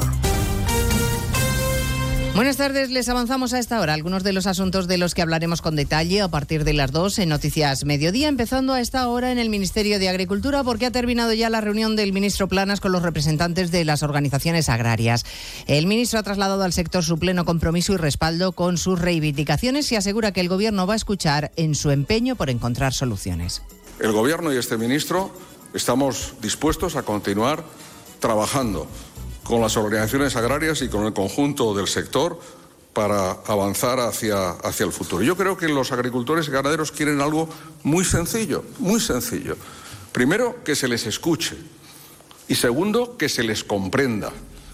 Buenas tardes, les avanzamos a esta hora algunos de los asuntos de los que hablaremos con detalle a partir de las 2 en Noticias Mediodía, empezando a esta hora en el Ministerio de Agricultura porque ha terminado ya la reunión del ministro Planas con los representantes de las organizaciones agrarias. El ministro ha trasladado al sector su pleno compromiso y respaldo con sus reivindicaciones y asegura que el gobierno va a escuchar en su empeño por encontrar soluciones. El Gobierno y este ministro estamos dispuestos a continuar trabajando con las organizaciones agrarias y con el conjunto del sector para avanzar hacia, hacia el futuro. Yo creo que los agricultores y ganaderos quieren algo muy sencillo, muy sencillo. Primero, que se les escuche y segundo, que se les comprenda,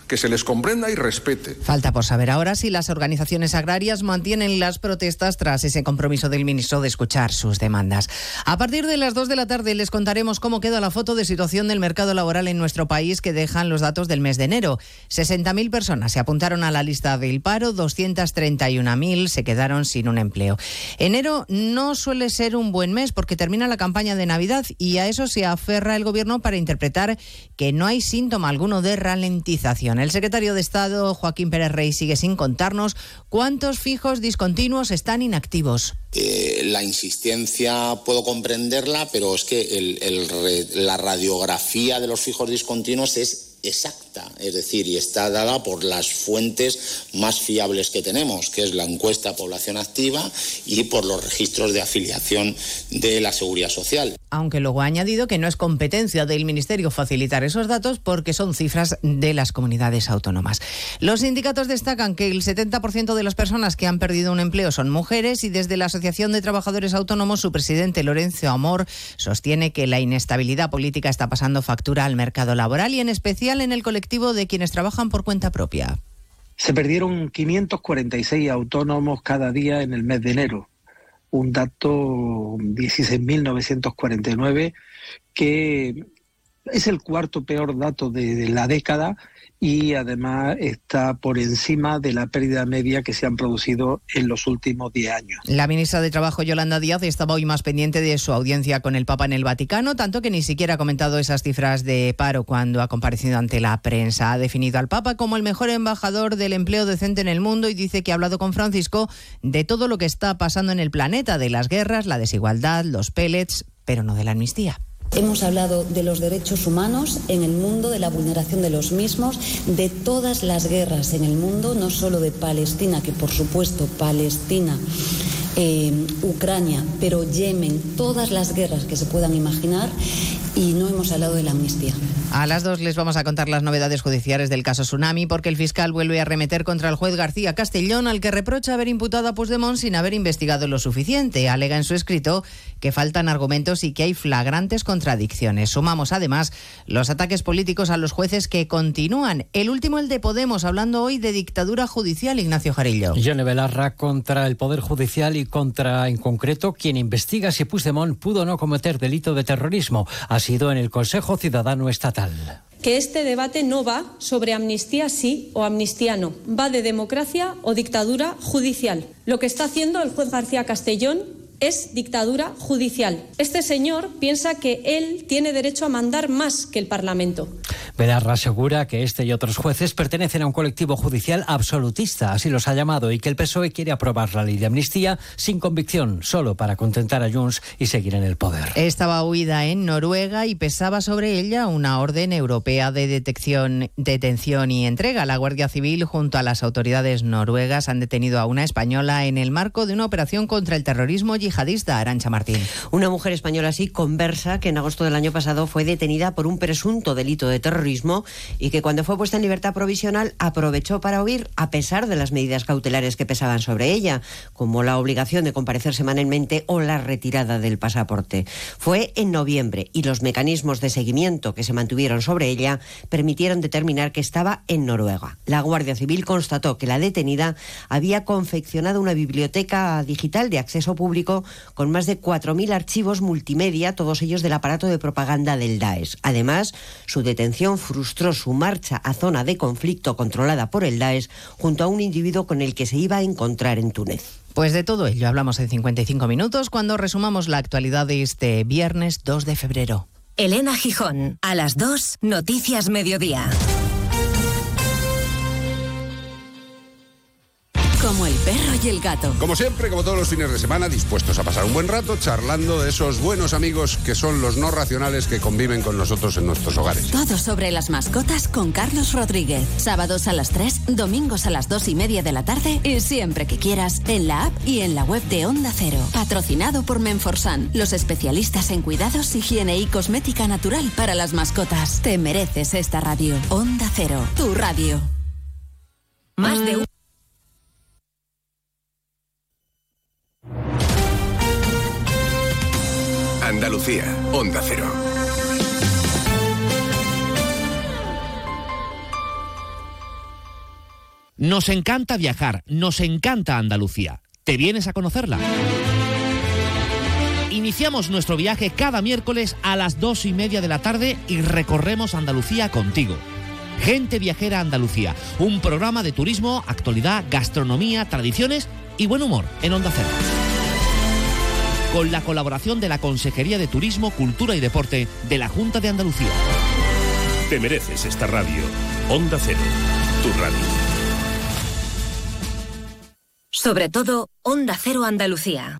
que se les comprenda y respete. Falta por saber ahora si las organizaciones agrarias mantienen las protestas tras ese compromiso del ministro de escuchar sus demandas. A partir de las 2 de la tarde les contaremos cómo queda la foto de situación del mercado laboral en nuestro país que dejan los datos del mes de enero. 60.000 personas se apuntaron a la lista del paro, 231.000 se quedaron sin un empleo. Enero no suele ser un buen mes porque termina la campaña de Navidad y a eso se aferra el gobierno para interpretar que no hay síntoma alguno de ralentización. El secretario de Estado, Joaquín Pérez Rey, sigue sin contarnos cuántos fijos discontinuos están inactivos. Eh, la insistencia puedo comprenderla, pero es que la radiografía de los fijos discontinuos es exacta, es decir, y está dada por las fuentes más fiables que tenemos, que es la encuesta población activa y por los registros de afiliación de la seguridad social. Aunque luego ha añadido que no es competencia del Ministerio facilitar esos datos porque son cifras de las comunidades autónomas. Los sindicatos destacan que el 70% de las personas que han perdido un empleo son mujeres y desde la Asociación de Trabajadores Autónomos su presidente Lorenzo Amor sostiene que la inestabilidad política está pasando factura al mercado laboral y en especial en el colectivo de quienes trabajan por cuenta propia. Se perdieron 546 autónomos cada día en el mes de enero, un dato 16.949 que es el cuarto peor dato de, la década y además está por encima de la pérdida media que se han producido en los últimos 10 años. La ministra de Trabajo, Yolanda Díaz, estaba hoy más pendiente de su audiencia con el Papa en el Vaticano, tanto que ni siquiera ha comentado esas cifras de paro cuando ha comparecido ante la prensa. Ha definido al Papa como el mejor embajador del empleo decente en el mundo y dice que ha hablado con Francisco de todo lo que está pasando en el planeta, de las guerras, la desigualdad, los pellets, pero no de la amnistía. Hemos hablado de los derechos humanos en el mundo, de la vulneración de los mismos, de todas las guerras en el mundo, no solo de Palestina, que por supuesto Palestina, eh, Ucrania, pero Yemen, todas las guerras que se puedan imaginar, y no hemos hablado de la amnistía. A las dos les vamos a contar las novedades judiciales del caso Tsunami porque el fiscal vuelve a remeter contra el juez García Castellón al que reprocha haber imputado a Puigdemont sin haber investigado lo suficiente. Alega en su escrito que faltan argumentos y que hay flagrantes contradicciones. Sumamos además los ataques políticos a los jueces que continúan. El último el de Podemos hablando hoy de dictadura judicial Ignacio Jarillo. Yone Belarra contra el Poder Judicial y contra, en concreto, quien investiga si Puigdemont pudo o no cometer delito de terrorismo. Ha sido en el Consejo Ciudadano Estatal. que este debate no va sobre amnistía sí o amnistía no, va de democracia o dictadura judicial. Lo que está haciendo el juez García Castellón es dictadura judicial. Este señor piensa que él tiene derecho a mandar más que el Parlamento. Belarra asegura que este y otros jueces pertenecen a un colectivo judicial absolutista, así los ha llamado, y que el PSOE quiere aprobar la ley de amnistía sin convicción, solo para contentar a Junts y seguir en el poder. Estaba huida en Noruega y pesaba sobre ella una orden europea de detección, detención y entrega. La Guardia Civil junto a las autoridades noruegas han detenido a una española en el marco de una operación contra el terrorismo yihadista. Arancha Martín. Una mujer española así conversa que en agosto del año pasado fue detenida por un presunto delito de terrorismo y que cuando fue puesta en libertad provisional aprovechó para huir a pesar de las medidas cautelares que pesaban sobre ella, como la obligación de comparecer semanalmente o la retirada del pasaporte. Fue en noviembre y los mecanismos de seguimiento que se mantuvieron sobre ella permitieron determinar que estaba en Noruega. La Guardia Civil constató que la detenida había confeccionado una biblioteca digital de acceso público con más de 4.000 archivos multimedia, todos ellos del aparato de propaganda del Daesh. Además, su detención frustró su marcha a zona de conflicto controlada por el Daesh junto a un individuo con el que se iba a encontrar en Túnez. Pues de todo ello hablamos en 55 minutos cuando resumamos la actualidad de este viernes 2 de febrero. Elena Gijón, a las 2, Noticias Mediodía. Como el perro y el gato. Como siempre, como todos los fines de semana, dispuestos a pasar un buen rato charlando de esos buenos amigos que son los no racionales que conviven con nosotros en nuestros hogares. Todo sobre las mascotas con Carlos Rodríguez. Sábados a las 3, domingos a las 2 y media de la tarde y siempre que quieras en la app y en la web de Onda Cero. Patrocinado por Menforsan, los especialistas en cuidados, higiene y cosmética natural para las mascotas. Te mereces esta radio. Onda Cero, tu radio. Más de un Andalucía, Onda Cero. Nos encanta viajar, nos encanta Andalucía. ¿Te vienes a conocerla? Iniciamos nuestro viaje cada miércoles a las dos y media de la tarde y recorremos Andalucía contigo. Gente Viajera Andalucía, un programa de turismo, actualidad, gastronomía, tradiciones y buen humor en Onda Cero. Con la colaboración de la Consejería de Turismo, Cultura y Deporte de la Junta de Andalucía. Te mereces esta radio. Onda Cero, tu radio. Sobre todo, Onda Cero Andalucía.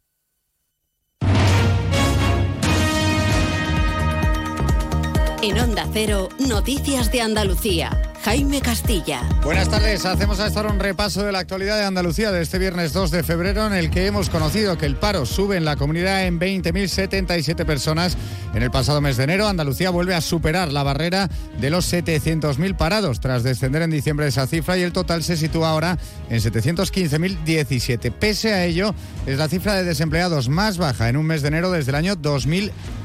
En Onda Cero, Noticias de Andalucía. Jaime Castilla. Buenas tardes, hacemos a esta hora un repaso de la actualidad de Andalucía de este viernes 2 de febrero en el que hemos conocido que el paro sube en la comunidad en 20.077 personas. En el pasado mes de enero, Andalucía vuelve a superar la barrera de los 700.000 parados tras descender en diciembre esa cifra y el total se sitúa ahora en 715.017. Pese a ello, es la cifra de desempleados más baja en un mes de enero desde el año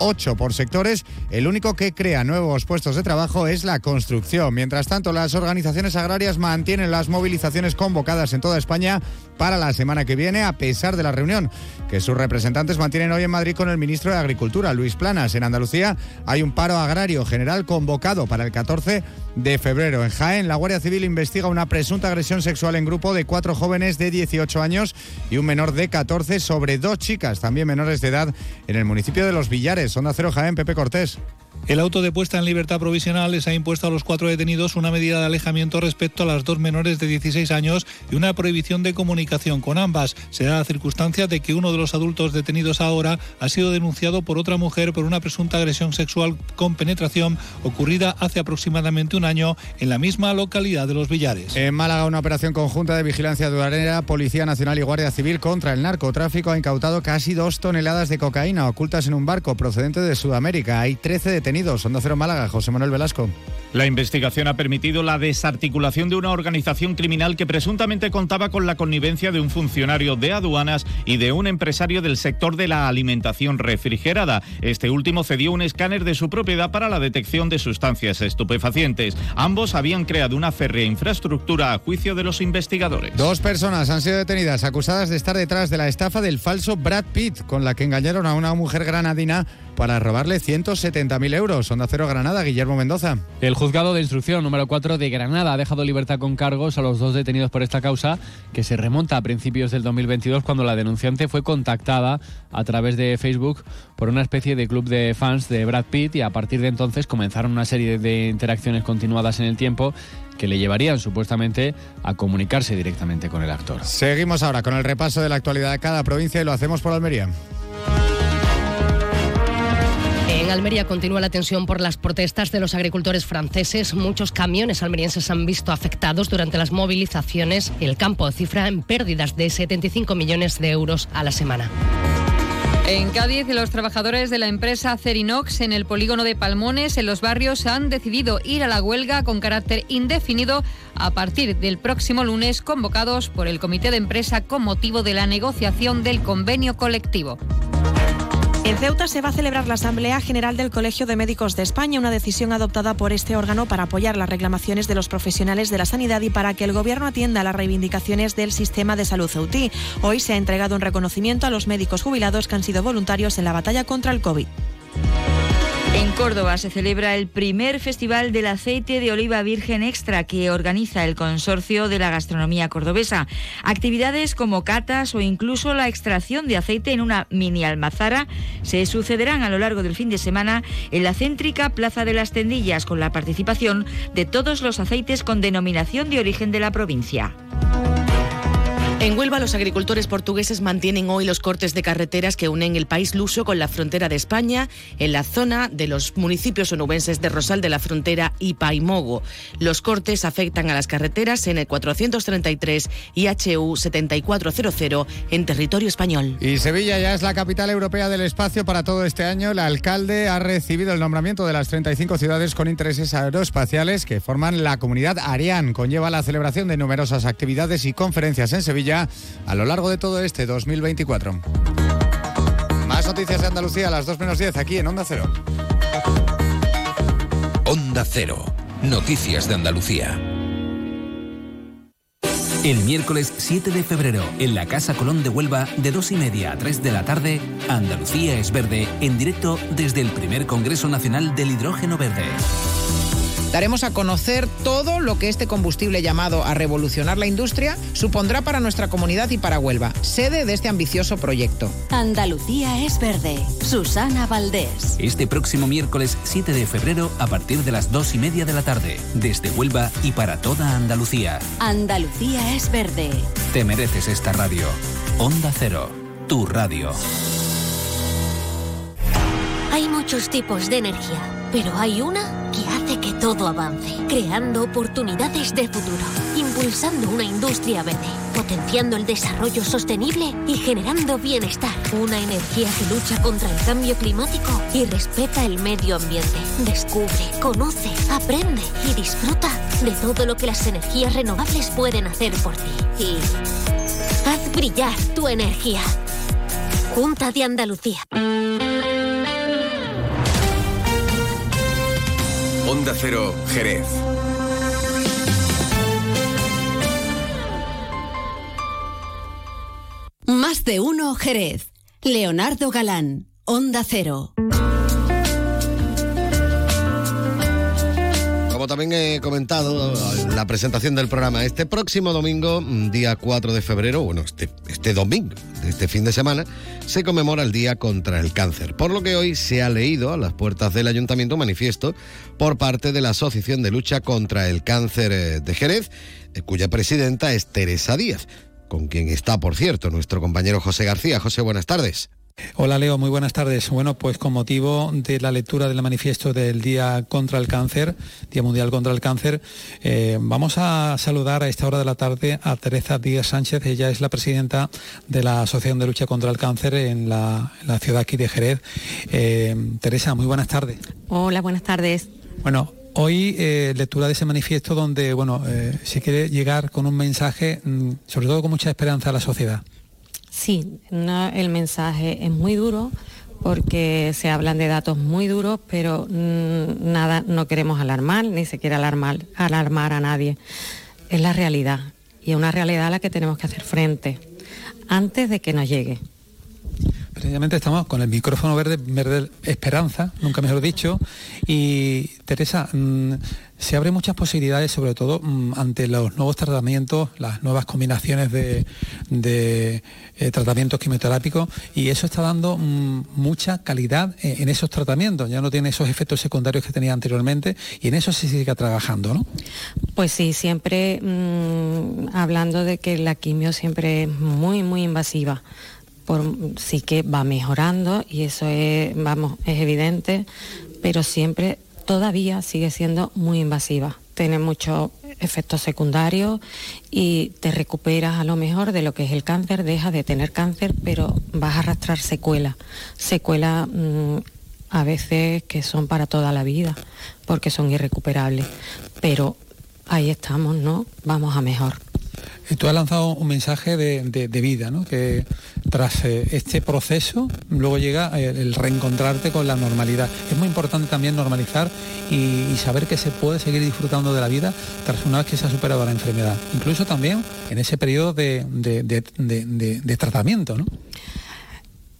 2008 por sectores. El único que crea nuevos puestos de trabajo es la construcción. Mientras tanto, las organizaciones agrarias mantienen las movilizaciones convocadas en toda España para la semana que viene, a pesar de la reunión que sus representantes mantienen hoy en Madrid con el ministro de Agricultura, Luis Planas. En Andalucía hay un paro agrario general convocado para el 14 de febrero. En Jaén, la Guardia Civil investiga una presunta agresión sexual en grupo de cuatro jóvenes de 18 años y un menor de 14 sobre dos chicas, también menores de edad, en el municipio de Los Villares. Onda Cero Jaén, Pepe Cortés. El auto de puesta en libertad provisional les ha impuesto a los cuatro detenidos una medida de alejamiento respecto a las dos menores de 16 años y una prohibición de comunicación con ambas. Se da la circunstancia de que uno de los adultos detenidos ahora ha sido denunciado por otra mujer por una presunta agresión sexual con penetración ocurrida hace aproximadamente un año en la misma localidad de Los Villares. En Málaga, una operación conjunta de vigilancia aduanera, Policía Nacional y Guardia Civil contra el narcotráfico ha incautado casi dos toneladas de cocaína ocultas en un barco procedente de Sudamérica. Hay 13 detenidos. Onda Cero Málaga, José Manuel Velasco. La investigación ha permitido la desarticulación de una organización criminal que presuntamente contaba con la connivencia de un funcionario de aduanas y de un empresario del sector de la alimentación refrigerada. Este último cedió un escáner de su propiedad para la detección de sustancias estupefacientes. Ambos habían creado una férrea infraestructura a juicio de los investigadores. Dos personas han sido detenidas acusadas de estar detrás de la estafa del falso Brad Pitt, con la que engañaron a una mujer granadina para robarle 170.000 euros. Onda Cero Granada, Guillermo Mendoza. El juzgado de instrucción número 4 de Granada ha dejado libertad con cargos a los dos detenidos por esta causa, que se remonta a principios del 2022 cuando la denunciante fue contactada a través de Facebook por una especie de club de fans de Brad Pitt y a partir de entonces comenzaron una serie de interacciones continuadas en el tiempo que le llevarían supuestamente a comunicarse directamente con el actor. Seguimos ahora con el repaso de la actualidad de cada provincia y lo hacemos por Almería. En Almería continúa la tensión por las protestas de los agricultores franceses. Muchos camiones almerienses han visto afectados durante las movilizaciones. El campo cifra en pérdidas de 75 millones de euros a la semana. En Cádiz, los trabajadores de la empresa Cerinox en el polígono de Palmones, en los barrios, han decidido ir a la huelga con carácter indefinido a partir del próximo lunes, convocados por el comité de empresa con motivo de la negociación del convenio colectivo. En Ceuta se va a celebrar la Asamblea General del Colegio de Médicos de España, una decisión adoptada por este órgano para apoyar las reclamaciones de los profesionales de la sanidad y para que el Gobierno atienda las reivindicaciones del sistema de salud ceutí. Hoy se ha entregado un reconocimiento a los médicos jubilados que han sido voluntarios en la batalla contra el COVID. En Córdoba se celebra el primer festival del aceite de oliva virgen extra que organiza el Consorcio de la Gastronomía Cordobesa. Actividades como catas o incluso la extracción de aceite en una mini almazara se sucederán a lo largo del fin de semana en la céntrica Plaza de las Tendillas con la participación de todos los aceites con denominación de origen de la provincia. En Huelva, los agricultores portugueses mantienen hoy los cortes de carreteras que unen el país luso con la frontera de España en la zona de los municipios onubenses de Rosal de la Frontera y Paimogo. Los cortes afectan a las carreteras en el 433 y HU 7400 en territorio español. Y Sevilla ya es la capital europea del espacio para todo este año. El alcalde ha recibido el nombramiento de las 35 ciudades con intereses aeroespaciales que forman la comunidad Ariane. Conlleva la celebración de numerosas actividades y conferencias en Sevilla a lo largo de todo este 2024. Más noticias de Andalucía a las 2 menos 10 aquí en Onda Cero. Onda Cero. Noticias de Andalucía. El miércoles 7 de febrero, en la Casa Colón de Huelva, de 2 y media a 3 de la tarde, Andalucía es verde, en directo desde el primer Congreso Nacional del Hidrógeno Verde. Daremos a conocer todo lo que este combustible llamado a revolucionar la industria supondrá para nuestra comunidad y para Huelva, sede de este ambicioso proyecto. Andalucía es verde. Susana Valdés. Este próximo miércoles 7 de febrero a partir de las 2 y media de la tarde, desde Huelva y para toda Andalucía. Andalucía es verde. Te mereces esta radio. Onda Cero, tu radio. Hay muchos tipos de energía, pero hay una que hace que todo avance, creando oportunidades de futuro, impulsando una industria verde, potenciando el desarrollo sostenible y generando bienestar. Una energía que lucha contra el cambio climático y respeta el medio ambiente. Descubre, conoce, aprende y disfruta de todo lo que las energías renovables pueden hacer por ti. Y haz brillar tu energía. Junta de Andalucía. Onda Cero, Jerez. Más de uno Jerez. Leonardo Galán, Onda Cero. También he comentado en la presentación del programa, este próximo domingo, día 4 de febrero, bueno, este, este domingo, este fin de semana, se conmemora el Día contra el Cáncer. Por lo que hoy se ha leído a las puertas del Ayuntamiento un manifiesto por parte de la Asociación de Lucha contra el Cáncer eh, de Jerez, eh, cuya presidenta es Teresa Díaz, con quien está, por cierto, nuestro compañero José García. José, buenas tardes. Hola Leo, muy buenas tardes. Bueno, pues con motivo de la lectura del manifiesto del Día contra el Cáncer, Día Mundial contra el Cáncer, eh, vamos a saludar a esta hora de la tarde a Teresa Díaz Sánchez. Ella es la presidenta de la Asociación de Lucha contra el Cáncer en la, en la ciudad aquí de Jerez. Eh, Teresa, muy buenas tardes. Hola, buenas tardes. Bueno, Hoy eh, lectura de ese manifiesto donde bueno eh, se quiere llegar con un mensaje, mm, sobre todo con mucha esperanza a la sociedad. Sí, el mensaje es muy duro porque se hablan de datos muy duros, pero mm, nada, no queremos alarmar, ni se quiere alarmar, alarmar a nadie. Es la realidad y es una realidad a la que tenemos que hacer frente antes de que nos llegue. Precisamente estamos con el micrófono verde, verde esperanza, nunca mejor dicho. Y Teresa, mm, se abren muchas posibilidades, sobre todo mm, ante los nuevos tratamientos, las nuevas combinaciones de, eh, tratamientos quimioterápicos, y eso está dando mm, mucha calidad en, en esos tratamientos. Ya no tiene esos efectos secundarios que tenía anteriormente, y en eso se sigue trabajando, ¿no? Pues sí, siempre mm, hablando de que la quimio siempre es muy, muy invasiva. Sí que va mejorando y eso es, vamos, es evidente, pero siempre todavía sigue siendo muy invasiva. Tiene muchos efectos secundarios y te recuperas a lo mejor de lo que es el cáncer, dejas de tener cáncer, pero vas a arrastrar secuelas, secuelas mm, a veces que son para toda la vida, porque son irrecuperables. Pero ahí estamos, ¿no? Vamos a mejor. Y tú has lanzado un mensaje de, vida, ¿no? que tras eh, este proceso luego llega el, reencontrarte con la normalidad. Es muy importante también normalizar y, saber que se puede seguir disfrutando de la vida tras una vez que se ha superado la enfermedad. Incluso también en ese periodo de, de tratamiento. ¿no?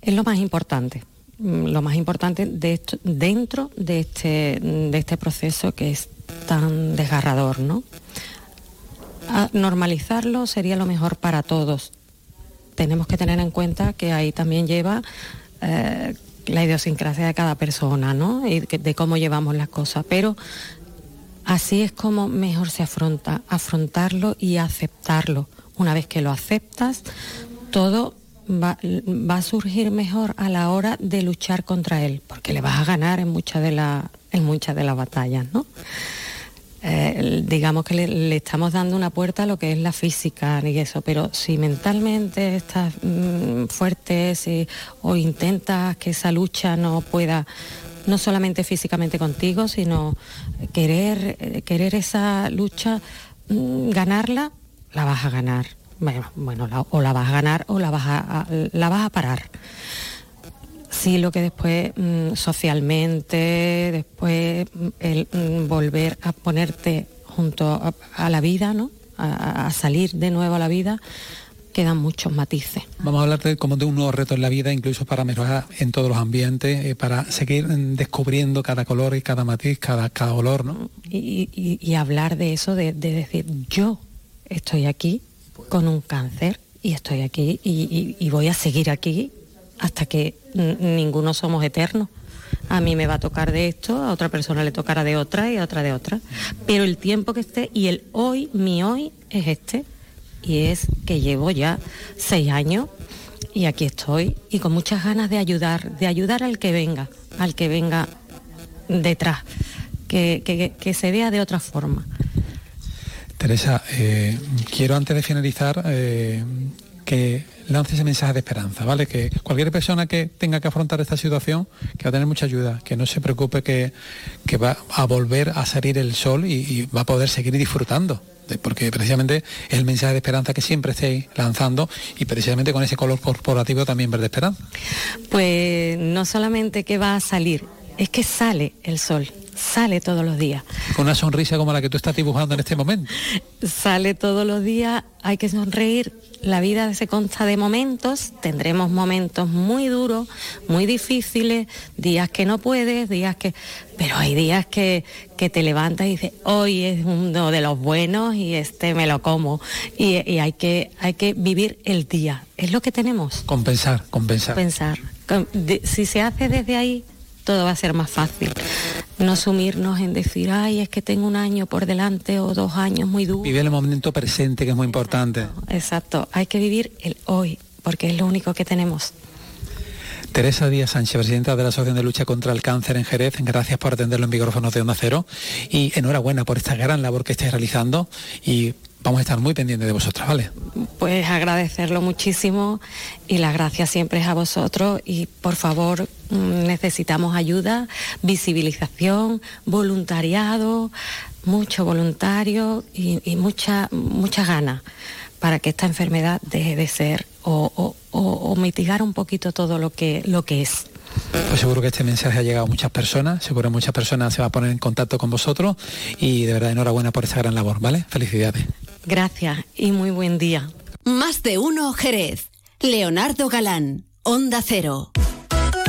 Es lo más importante mm, lo más importante de dentro de este, de este proceso que es tan desgarrador, ¿no? normalizarlo sería lo mejor para todos. Tenemos que tener en cuenta que ahí también lleva eh, la idiosincrasia de cada persona, ¿no? Y de cómo llevamos las cosas. Pero así es como mejor se afronta, afrontarlo y aceptarlo. Una vez que lo aceptas, todo va, a surgir mejor a la hora de luchar contra él, porque le vas a ganar en muchas de, la, en muchas de las batallas, ¿no? Eh, digamos que le, estamos dando una puerta a lo que es la física y eso, pero si mentalmente estás mm, fuerte o intentas que esa lucha no pueda, no solamente físicamente contigo, sino querer, eh, querer esa lucha, mm, ganarla, la vas a ganar. Bueno o la vas a ganar o la vas a, la vas a parar sí lo que después mm, socialmente, después mm, el mm, volver a ponerte junto a, la vida, ¿no? A, salir de nuevo a la vida, quedan muchos matices. Vamos a hablar de, como de un nuevo reto en la vida, incluso para mejorar en todos los ambientes, eh, para seguir descubriendo cada color y cada matiz, cada, cada olor, ¿no? Y, hablar de eso, de, decir, yo estoy aquí con un cáncer y estoy aquí y voy a seguir aquí hasta que ninguno somos eternos. A mí me va a tocar de esto, a otra persona le tocará de otra y a otra de otra. Pero el tiempo que esté y el hoy, mi hoy, es este. Y es que llevo ya seis años y aquí estoy y con muchas ganas de ayudar, de ayudar al que venga, al que venga detrás, que, se vea de otra forma. Teresa, eh, quiero antes de finalizar eh, que lance ese mensaje de esperanza, ¿vale? Que cualquier persona que tenga que afrontar esta situación, que va a tener mucha ayuda, que no se preocupe que, va a volver a salir el sol y, va a poder seguir disfrutando porque precisamente es el mensaje de esperanza que siempre estáis lanzando y precisamente con ese color corporativo también verde esperanza. Pues no solamente que va a salir, es que sale el sol sale todos los días. Con una sonrisa como la que tú estás dibujando en este momento. Sale todos los días, hay que sonreír. La vida se consta de momentos, tendremos momentos muy duros, muy difíciles, días que no puedes, días que... Pero hay días que, que te levantas y dices, hoy es uno de los buenos y este me lo como. Y, hay, que, hay que vivir el día, es lo que tenemos. Compensar, compensar. Compensar. Si se hace desde ahí, todo va a ser más fácil no sumirnos en decir, ay, es que tengo un año por delante o dos años muy duros. Vive el momento presente, que es muy importante. Exacto, hay que vivir el hoy, porque es lo único que tenemos. Teresa Díaz Sánchez, presidenta de la Asociación de Lucha contra el Cáncer en Jerez, gracias por atenderlo en micrófonos de Onda Cero y enhorabuena por esta gran labor que estáis realizando y vamos a estar muy pendientes de vosotras, ¿vale? Pues agradecerlo muchísimo y las gracias siempre es a vosotros y por favor mm, necesitamos ayuda, visibilización, voluntariado, mucho voluntario y, mucha, mucha ganas para que esta enfermedad deje de ser o, mitigar un poquito todo lo que, lo que es. Pues seguro que este mensaje ha llegado a muchas personas, seguro que muchas personas se van a poner en contacto con vosotros y de verdad enhorabuena por esta gran labor, ¿vale? Felicidades. Gracias y muy buen día. Más de uno, Jerez. Leonardo Galán, Onda Cero.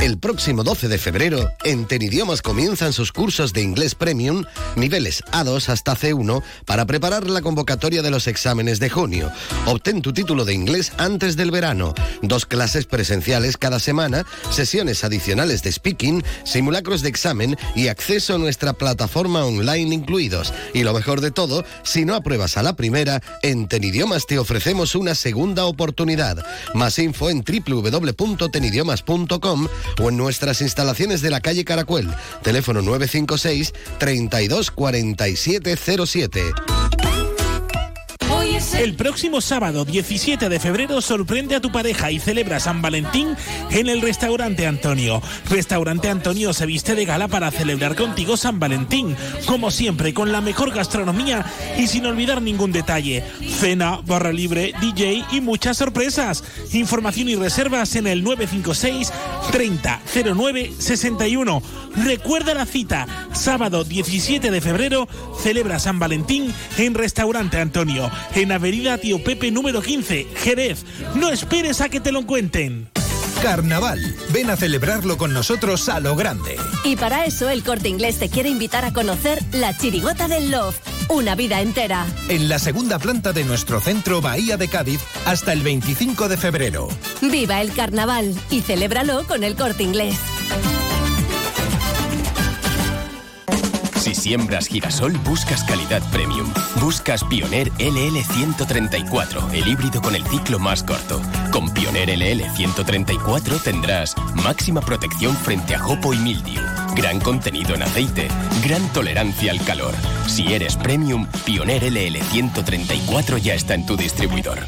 El próximo 12 de febrero, en Tenidiomas comienzan sus cursos de inglés premium, niveles A2 hasta C1, para preparar la convocatoria de los exámenes de junio. Obtén tu título de inglés antes del verano. Dos clases presenciales cada semana, sesiones adicionales de speaking, simulacros de examen y acceso a nuestra plataforma online incluidos. Y lo mejor de todo, si no apruebas a la primera, en Tenidiomas te ofrecemos una segunda oportunidad. Más info en www.tenidiomas.com o en nuestras instalaciones de la calle Caracuel, teléfono 956 32 4707. El próximo sábado 17 de febrero sorprende a tu pareja y celebra San Valentín en el restaurante Antonio. Restaurante Antonio se viste de gala para celebrar contigo San Valentín, como siempre con la mejor gastronomía y sin olvidar ningún detalle. Cena, barra libre, DJ y muchas sorpresas. Información y reservas en el 956 30 09 61. Recuerda la cita, sábado 17 de febrero, celebra San Valentín en Restaurante Antonio, en Avenida Tío Pepe número 15, Jerez. No esperes a que te lo cuenten. Carnaval. Ven a celebrarlo con nosotros a lo grande. Y para eso el corte inglés te quiere invitar a conocer la chirigota del Love. Una vida entera. En la segunda planta de nuestro centro Bahía de Cádiz hasta el 25 de febrero. Viva el carnaval y celébralo con el corte inglés. Si siembras girasol, buscas calidad premium. Buscas Pioner LL 134, el híbrido con el ciclo más corto. Con Pioner LL 134 tendrás máxima protección frente a jopo y mildiu, gran contenido en aceite, gran tolerancia al calor. Si eres premium, Pioner LL 134 ya está en tu distribuidor.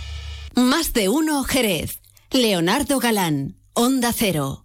Más de uno Jerez. Leonardo Galán, Onda Cero.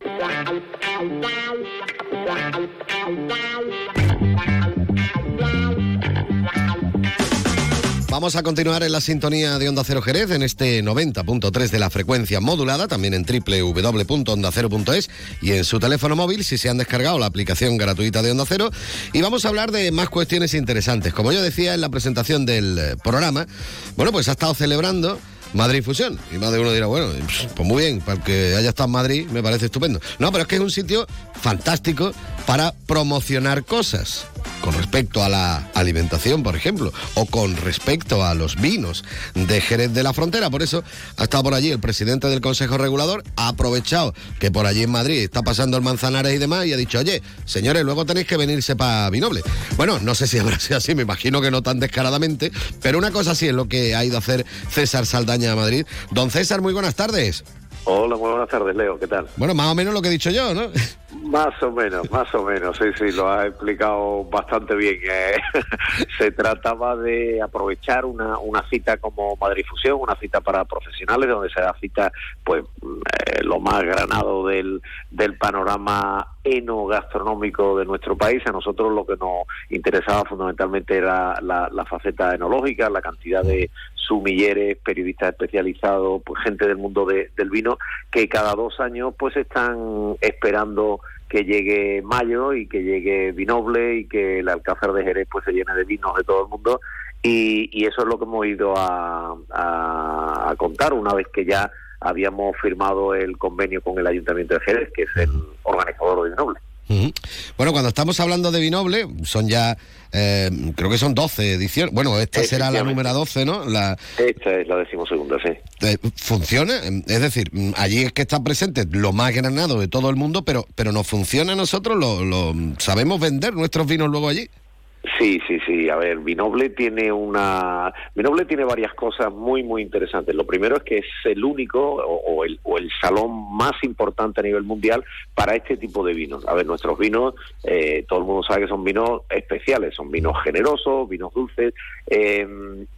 Vamos a continuar en la sintonía de Onda Cero Jerez en este 90.3 de la frecuencia modulada, también en www.ondacero.es y en su teléfono móvil si se han descargado la aplicación gratuita de Onda Cero. Y vamos a hablar de más cuestiones interesantes. Como yo decía en la presentación del eh, programa, bueno, pues ha estado celebrando Madrid Fusión. Y más de uno dirá, bueno, pues muy bien, para que haya estado en Madrid me parece estupendo. No, pero es que es un sitio fantástico para promocionar cosas con respecto a la alimentación, por ejemplo, o con respecto a los vinos de Jerez de la Frontera. Por eso ha estado por allí el presidente del Consejo Regulador, ha aprovechado que por allí en Madrid está pasando el Manzanares y demás y ha dicho, oye, señores, luego tenéis que venirse para Vinoble. Bueno, no sé si habrá sido así, me imagino que no tan descaradamente, pero una cosa sí es lo que ha ido a hacer César Saldaña a Madrid. Don César, muy buenas tardes. Hola, muy buenas tardes, Leo. ¿Qué tal? Bueno, más o menos lo que he dicho yo, ¿no? Más o menos, más o menos, sí, sí, lo ha explicado bastante bien. Eh, se trataba de aprovechar una, una cita como Madrid Fusión, una cita para profesionales, donde se da cita, pues, eh, lo más granado del, del panorama enogastronómico de nuestro país. A nosotros lo que nos interesaba fundamentalmente era la, la faceta enológica, la cantidad de sumilleres, periodistas especializados, pues gente del mundo de- del vino que cada dos años pues están esperando que llegue mayo y que llegue Vinoble y que el Alcázar de Jerez pues se llene de vinos de todo el mundo y, y eso es lo que hemos ido a, a- a contar una vez que ya habíamos firmado el convenio con el Ayuntamiento de Jerez, que es el organizador de Vinoble. Bueno, cuando estamos hablando de Vinoble, son ya, eh, creo que son 12 ediciones. Bueno, esta será la número 12, ¿no? La, Esta es la decimosegunda, sí. eh, ¿Funciona? Es decir, allí es que está presente lo más granado de todo el mundo, pero, pero nos funciona a nosotros, lo, lo- sabemos vender nuestros vinos luego allí. Sí, sí, sí. A ver, Vinoble tiene una, Vinoble tiene varias cosas muy, muy interesantes. Lo primero es que es el único o, o el, o el salón más importante a nivel mundial para este tipo de vinos. A ver, nuestros vinos, eh, todo el mundo sabe que son vinos especiales, son vinos generosos, vinos dulces, eh,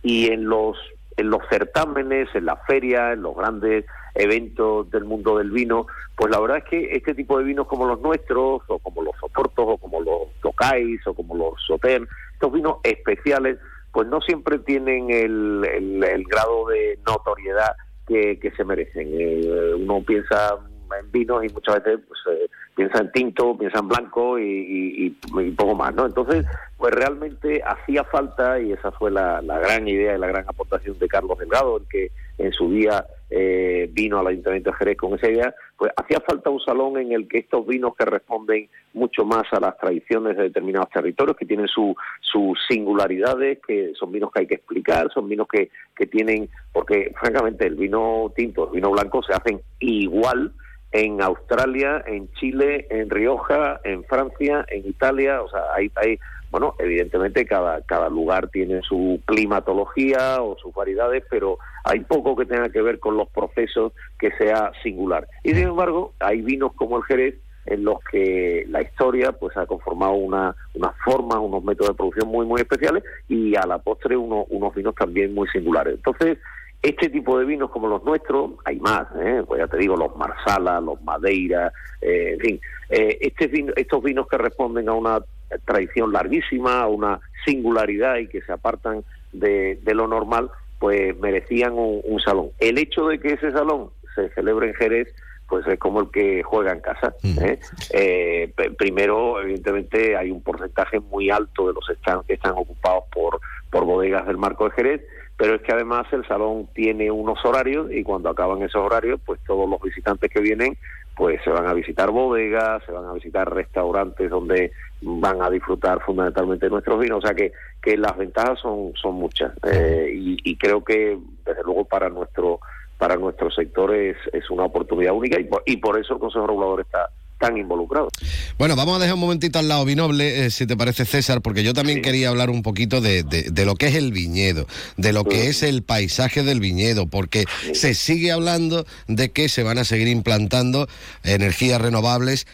y en los en los certámenes, en las ferias, en los grandes eventos del mundo del vino, pues la verdad es que este tipo de vinos como los nuestros, o como los soportos, o como los tocais, o como los sauternes, estos vinos especiales, pues no siempre tienen el, el- grado de notoriedad que, que se merecen. Eh, uno piensa en vinos y muchas veces pues, eh, piensa en tinto, piensa en blanco y- y poco más, ¿no? Entonces, pues realmente hacía falta, y esa fue la, la gran idea y la gran aportación de Carlos Delgado, el que en su día eh, vino al Ayuntamiento de Jerez con esa idea, pues hacía falta un salón en el que estos vinos que responden mucho más a las tradiciones de determinados territorios, que tienen su- sus singularidades, que son vinos que hay que explicar, son vinos que, que tienen, porque francamente el vino tinto, el vino blanco se hacen igual en Australia, en Chile, en Rioja, en Francia, en Italia, o sea, hay, hay bueno, evidentemente cada, cada lugar tiene su climatología o sus variedades, pero hay poco que tenga que ver con los procesos que sea singular. Y sin embargo, hay vinos como el Jerez en los que la historia pues ha conformado una, unas formas, unos métodos de producción muy muy especiales y a la postre uno, unos vinos también muy singulares. Entonces, este tipo de vinos como los nuestros, hay más, ¿eh? pues ya te digo, los Marsala, los Madeira, eh, en fin, eh, este vino, estos vinos que responden a una tradición larguísima, una singularidad y que se apartan de, de lo normal, pues merecían un, un salón. El hecho de que ese salón se celebre en Jerez, pues es como el que juega en casa. ¿eh? Eh, primero, evidentemente, hay un porcentaje muy alto de los stands que están ocupados por, por bodegas del marco de Jerez, pero es que además el salón tiene unos horarios y cuando acaban esos horarios, pues todos los visitantes que vienen, pues se van a visitar bodegas, se van a visitar restaurantes donde van a disfrutar fundamentalmente de nuestros vinos, o sea que, que las ventajas son, son muchas eh, y, y creo que desde luego para nuestro para nuestro sector es, es una oportunidad única y por, y por eso el Consejo Regulador está tan involucrado. Bueno, vamos a dejar un momentito al lado Vinoble, eh, si te parece César, porque yo también quería hablar un poquito de, de- de lo que es el viñedo, de lo que es el paisaje del viñedo, porque se sigue hablando de que se van a seguir implantando energías renovables.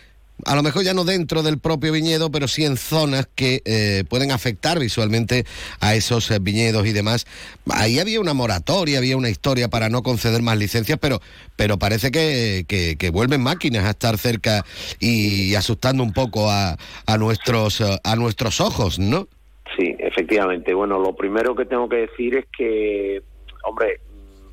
A lo mejor ya no dentro del propio viñedo, pero sí en zonas que eh, pueden afectar visualmente a esos eh, viñedos y demás. Ahí había una moratoria, había una historia para no conceder más licencias, pero, pero parece que, que- vuelven máquinas a estar cerca y, asustando un poco a, a nuestros eh, a nuestros ojos, ¿no? Sí, efectivamente. Bueno, lo primero que tengo que decir es que, hombre,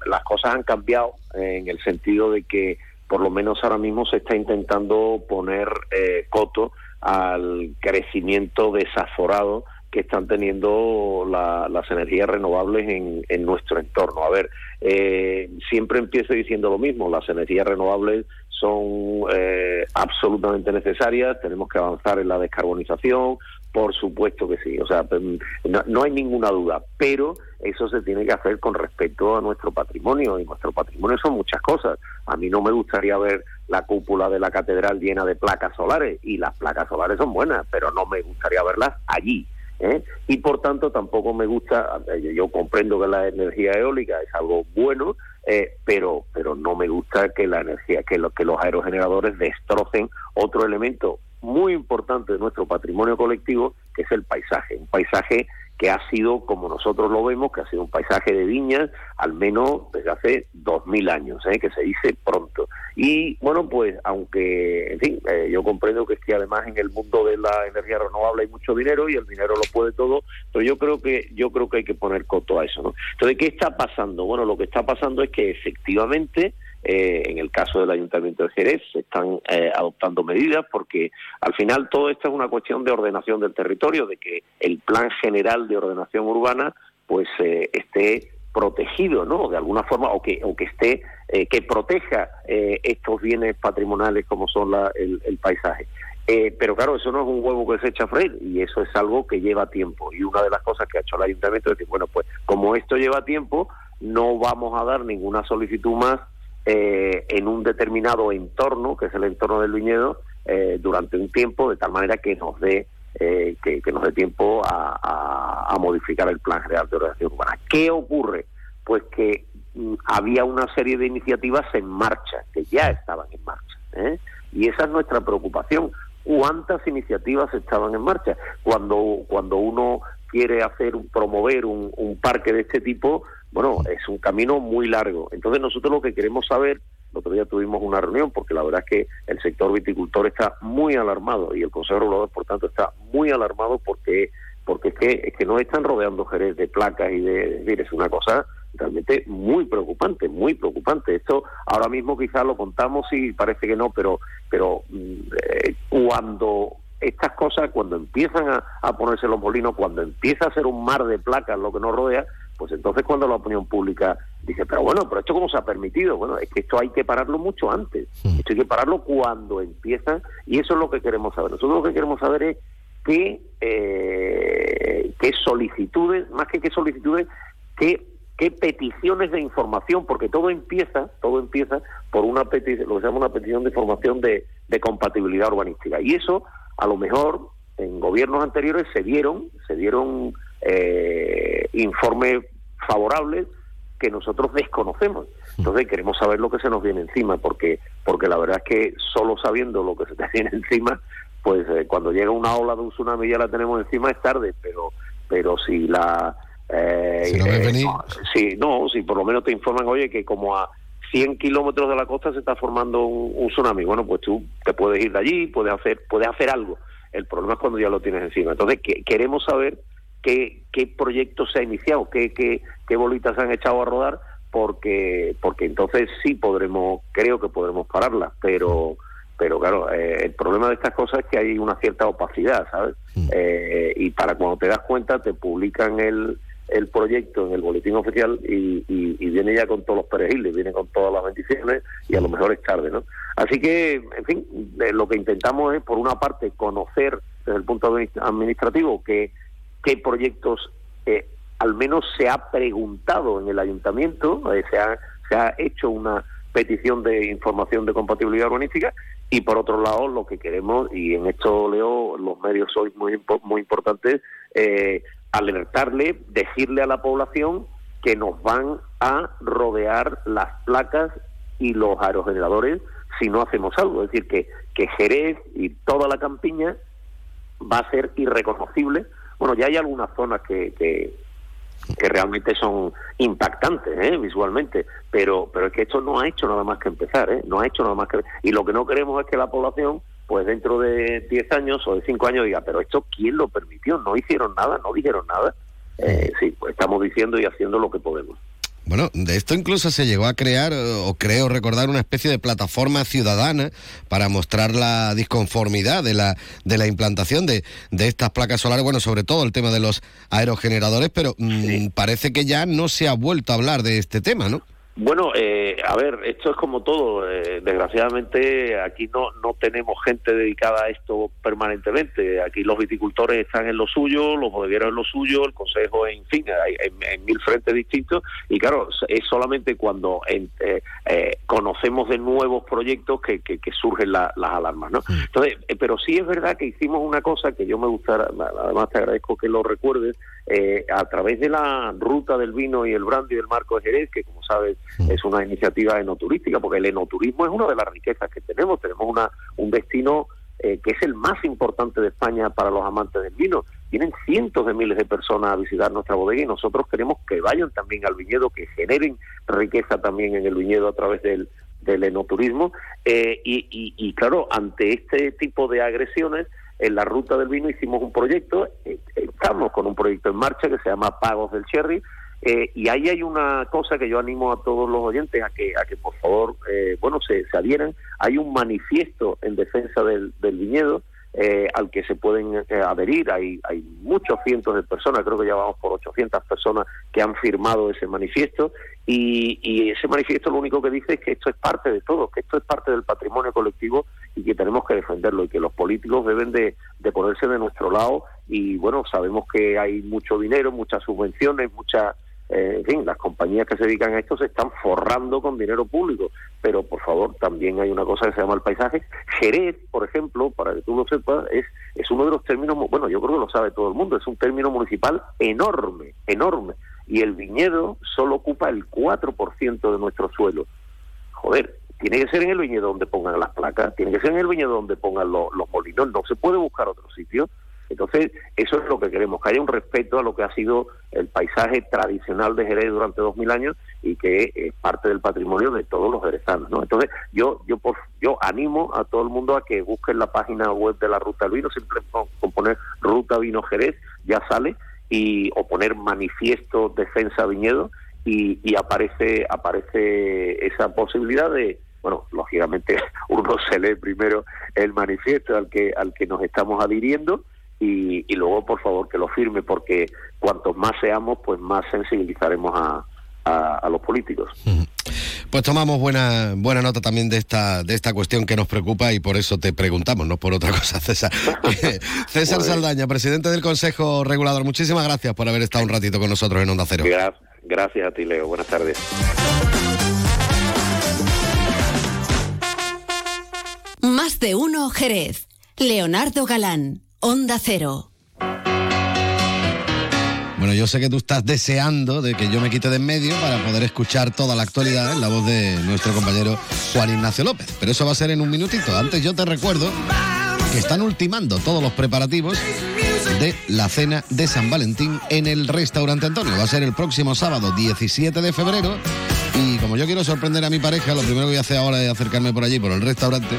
las cosas han cambiado eh, en el sentido de que por lo menos ahora mismo se está intentando poner eh, coto al crecimiento desaforado que están teniendo la- las energías renovables en, nuestro entorno. A ver, eh, siempre empiezo diciendo lo mismo, las energías renovables son eh, absolutamente necesarias, tenemos que avanzar en la descarbonización, por supuesto que sí, o sea, mm, no, no hay ninguna duda, pero eso se tiene que hacer con respecto a nuestro patrimonio y nuestro patrimonio son muchas cosas. A mí no me gustaría ver la cúpula de la catedral llena de placas solares y las placas solares son buenas, pero no me gustaría verlas allí. ¿eh? Y por tanto tampoco me gusta, eh, yo comprendo que la energía eólica es algo bueno, eh, pero pero no me gusta que la energía, que, lo- que los aerogeneradores destrocen otro elemento muy importante de nuestro patrimonio colectivo, que es el paisaje. Un paisaje que ha sido, como nosotros lo vemos, que ha sido un paisaje de viñas, al menos desde hace dos mil años, ¿eh? que se dice pronto. Y bueno, pues aunque, en fin, eh, yo comprendo que es que además en el mundo de la energía renovable hay mucho dinero y el dinero lo puede todo, pero yo creo que yo creo que hay que poner coto a eso, ¿no? Entonces, ¿qué está pasando? Bueno, lo que está pasando es que efectivamente eh, en el caso del Ayuntamiento de Jerez se están eh, adoptando medidas porque al final todo esto es una cuestión de ordenación del territorio, de que el plan general de ordenación urbana pues eh, esté protegido, ¿no? De alguna forma o que o que esté eh, que proteja eh, estos bienes patrimoniales como son la- el, el paisaje. Eh, pero claro, eso no es un huevo que se echa a freír y eso es algo que lleva tiempo. Y una de las cosas que ha hecho el ayuntamiento es decir, bueno, pues como esto lleva tiempo, no vamos a dar ninguna solicitud más eh, en un determinado entorno, que es el entorno del viñedo, eh, durante un tiempo, de tal manera que nos dé eh, que, nos dé tiempo a, modificar el plan general de ordenación urbana. ¿Qué ocurre? Pues que mm, había una serie de iniciativas en marcha, que ya estaban en marcha. ¿eh? Y esa es nuestra preocupación. ¿Cuántas iniciativas estaban en marcha? Cuando, cuando uno quiere hacer promover un, un parque de este tipo, bueno, es un camino muy largo. Entonces nosotros lo que queremos saber, el otro día tuvimos una reunión, porque la verdad es que el sector viticultor está muy alarmado y el Consejo Regulador, por tanto, está muy alarmado porque porque es que, es que no están rodeando Jerez de placas y de... Es es una cosa realmente muy preocupante, muy preocupante. Esto ahora mismo quizás lo contamos y parece que no, pero, pero mm, eh, cuando estas cosas, cuando empiezan a, a ponerse los molinos, cuando empieza a ser un mar de placas lo que nos rodea, pues entonces cuando la opinión pública dice, pero bueno, pero esto cómo se ha permitido, bueno, es que esto hay que pararlo mucho antes, esto hay que pararlo cuando empiezan y eso es lo que queremos saber. Nosotros lo que queremos saber es qué, eh, qué solicitudes, más que qué solicitudes, qué, qué peticiones de información, porque todo empieza, todo empieza por una petición, lo que se llama una petición de información de, de compatibilidad urbanística. Y eso, a lo mejor, en gobiernos anteriores se dieron, se dieron eh, informes favorables, que nosotros desconocemos. Entonces queremos saber lo que se nos viene encima, porque, porque la verdad es que solo sabiendo lo que se te viene encima, pues eh, cuando llega una ola de un tsunami ya la tenemos encima es tarde, pero, pero si la... Eh, Si eh, venir. no, no, si por lo menos te informan, oye, que como a 100 kilómetros de la costa se está formando un, un tsunami, bueno, pues tú te puedes ir de allí, puedes hacer, puedes hacer algo. El problema es cuando ya lo tienes encima. Entonces, que- queremos saber qué, qué proyecto se ha iniciado, qué, qué, qué bolitas se han echado a rodar, porque, porque entonces sí podremos, creo que podremos pararla, pero pero claro, eh, el problema de estas cosas es que hay una cierta opacidad, ¿sabes? Eh, y para cuando te das cuenta te publican el, el proyecto en el boletín oficial y, y- y viene ya con todos los perejiles, viene con todas las bendiciones y a lo mejor es tarde, ¿no? Así que, en fin, eh, lo que intentamos es, por una parte, conocer desde el punto de vista administrativo qué, qué proyectos eh, al menos se ha preguntado en el ayuntamiento, eh, se, ha, se ha hecho una petición de información de compatibilidad urbanística y por otro lado lo que queremos y en esto leo los medios sois muy muy importantes eh, alertarle decirle a la población que nos van a rodear las placas y los aerogeneradores si no hacemos algo. Es decir que que Jerez y toda la campiña va a ser irreconocible bueno ya hay algunas zonas que, que que realmente son impactantes ¿eh? visualmente, pero pero es que esto no ha hecho nada más que empezar, ¿eh? no ha hecho nada más que y lo que no queremos es que la población pues dentro de 10 años o de 5 años diga, pero esto quién lo permitió, no hicieron nada, no dijeron nada. Eh, sí, pues estamos diciendo y haciendo lo que podemos. Bueno, de esto incluso se llegó a crear, eh, o creo recordar, una especie de plataforma ciudadana para mostrar la disconformidad de la, de la implantación de, de estas placas solares, bueno, sobre todo el tema de los aerogeneradores, pero mm, parece que ya no se ha vuelto a hablar de este tema, ¿no? Bueno, eh, a ver, esto es como todo. eh, desgraciadamente aquí no no tenemos gente dedicada a esto permanentemente. Aquí los viticultores están en lo suyo, los bodegueros en lo suyo, el consejo, en fin, hay, en, en mil frentes distintos. Y claro, es solamente cuando en- eh, eh, conocemos de nuevos proyectos que, que- que surgen la- las alarmas, ¿no? Entonces, eh, pero sí es verdad que hicimos una cosa que yo me gustaría, además te agradezco que lo recuerdes, eh, a través de la ruta del vino y el brandy del Marco de Jerez, que como sabes es una iniciativa enoturística, porque el enoturismo es una de las riquezas que tenemos. Tenemos una, un destino eh, que es el más importante de España para los amantes del vino. Vienen cientos de miles de personas a visitar nuestra bodega y nosotros queremos que vayan también al viñedo, que generen riqueza también en el viñedo a través del, del enoturismo. Eh, y, y- y, claro, ante este tipo de agresiones, en la ruta del vino hicimos un proyecto, eh, estamos con un proyecto en marcha que se llama Pagos del Cherry, eh, y ahí hay una cosa que yo animo a todos los oyentes a que, a que por favor, eh, bueno, se, se adhieran. Hay un manifiesto en defensa del, del viñedo eh, al que se pueden eh, adherir. Hay, hay muchos cientos de personas, creo que ya vamos por 800 personas que han firmado ese manifiesto. Y, y ese manifiesto lo único que dice es que esto es parte de todo, que esto es parte del patrimonio colectivo y que tenemos que defenderlo y que los políticos deben de, ponerse de nuestro lado. Y bueno, sabemos que hay mucho dinero, muchas subvenciones, muchas eh, en fin, las compañías que se dedican a esto se están forrando con dinero público, pero por favor también hay una cosa que se llama el paisaje. Jerez, por ejemplo, para que tú lo sepas, es, es uno de los términos, bueno, yo creo que lo sabe todo el mundo, es un término municipal enorme, enorme, y el viñedo solo ocupa el 4% de nuestro suelo. Joder, tiene que ser en el viñedo donde pongan las placas, tiene que ser en el viñedo donde pongan lo- los molinos, no se puede buscar otro sitio. Entonces, eso es lo que queremos, que haya un respeto a lo que ha sido el paisaje tradicional de Jerez durante dos mil años y que es parte del patrimonio de todos los jerezanos. ¿no? Entonces, yo yo por, yo animo a todo el mundo a que busquen la página web de la Ruta del Vino, con, con poner Ruta Vino Jerez, ya sale, y o poner manifiesto defensa viñedo y, y aparece aparece esa posibilidad de bueno lógicamente uno se lee primero el manifiesto al que al que nos estamos adhiriendo y, y luego por favor que lo firme porque cuantos más seamos pues más sensibilizaremos a, a, a los políticos. Pues tomamos buena buena nota también de esta de esta cuestión que nos preocupa y por eso te preguntamos, no por otra cosa, César. César Saldaña, presidente del Consejo Regulador, muchísimas gracias por haber estado un ratito con nosotros en Onda Cero. Gra- gracias a ti Leo. Buenas tardes Más de uno Jerez. Leonardo Galán, Onda Cero. Bueno, yo sé que tú estás deseando de que yo me quite de en medio para poder escuchar toda la actualidad en la voz de nuestro compañero Juan Ignacio López. Pero eso va a ser en un minutito. Antes yo te recuerdo que están ultimando todos los preparativos de la cena de San Valentín en el restaurante Antonio. Va a ser el próximo sábado 17 de febrero. Como yo quiero sorprender a mi pareja, lo primero que voy a hacer ahora es acercarme por allí, por el restaurante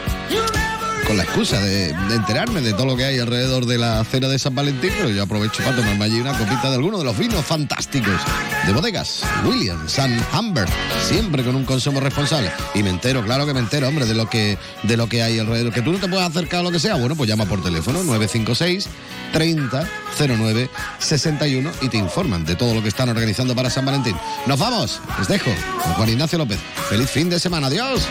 con la excusa de, enterarme de todo lo que hay alrededor de la cena de San Valentín, pero yo aprovecho para tomarme allí una copita de alguno de los vinos fantásticos de bodegas, William, San Humbert, siempre con un consumo responsable. Y me entero, claro que me entero, hombre, de lo que, de lo que hay alrededor. Que tú no te puedes acercar a lo que sea, bueno, pues llama por teléfono 956 30 09 61 y te informan de todo lo que están organizando para San Valentín. Nos vamos, les dejo con Juan Ignacio López. Feliz fin de semana, adiós.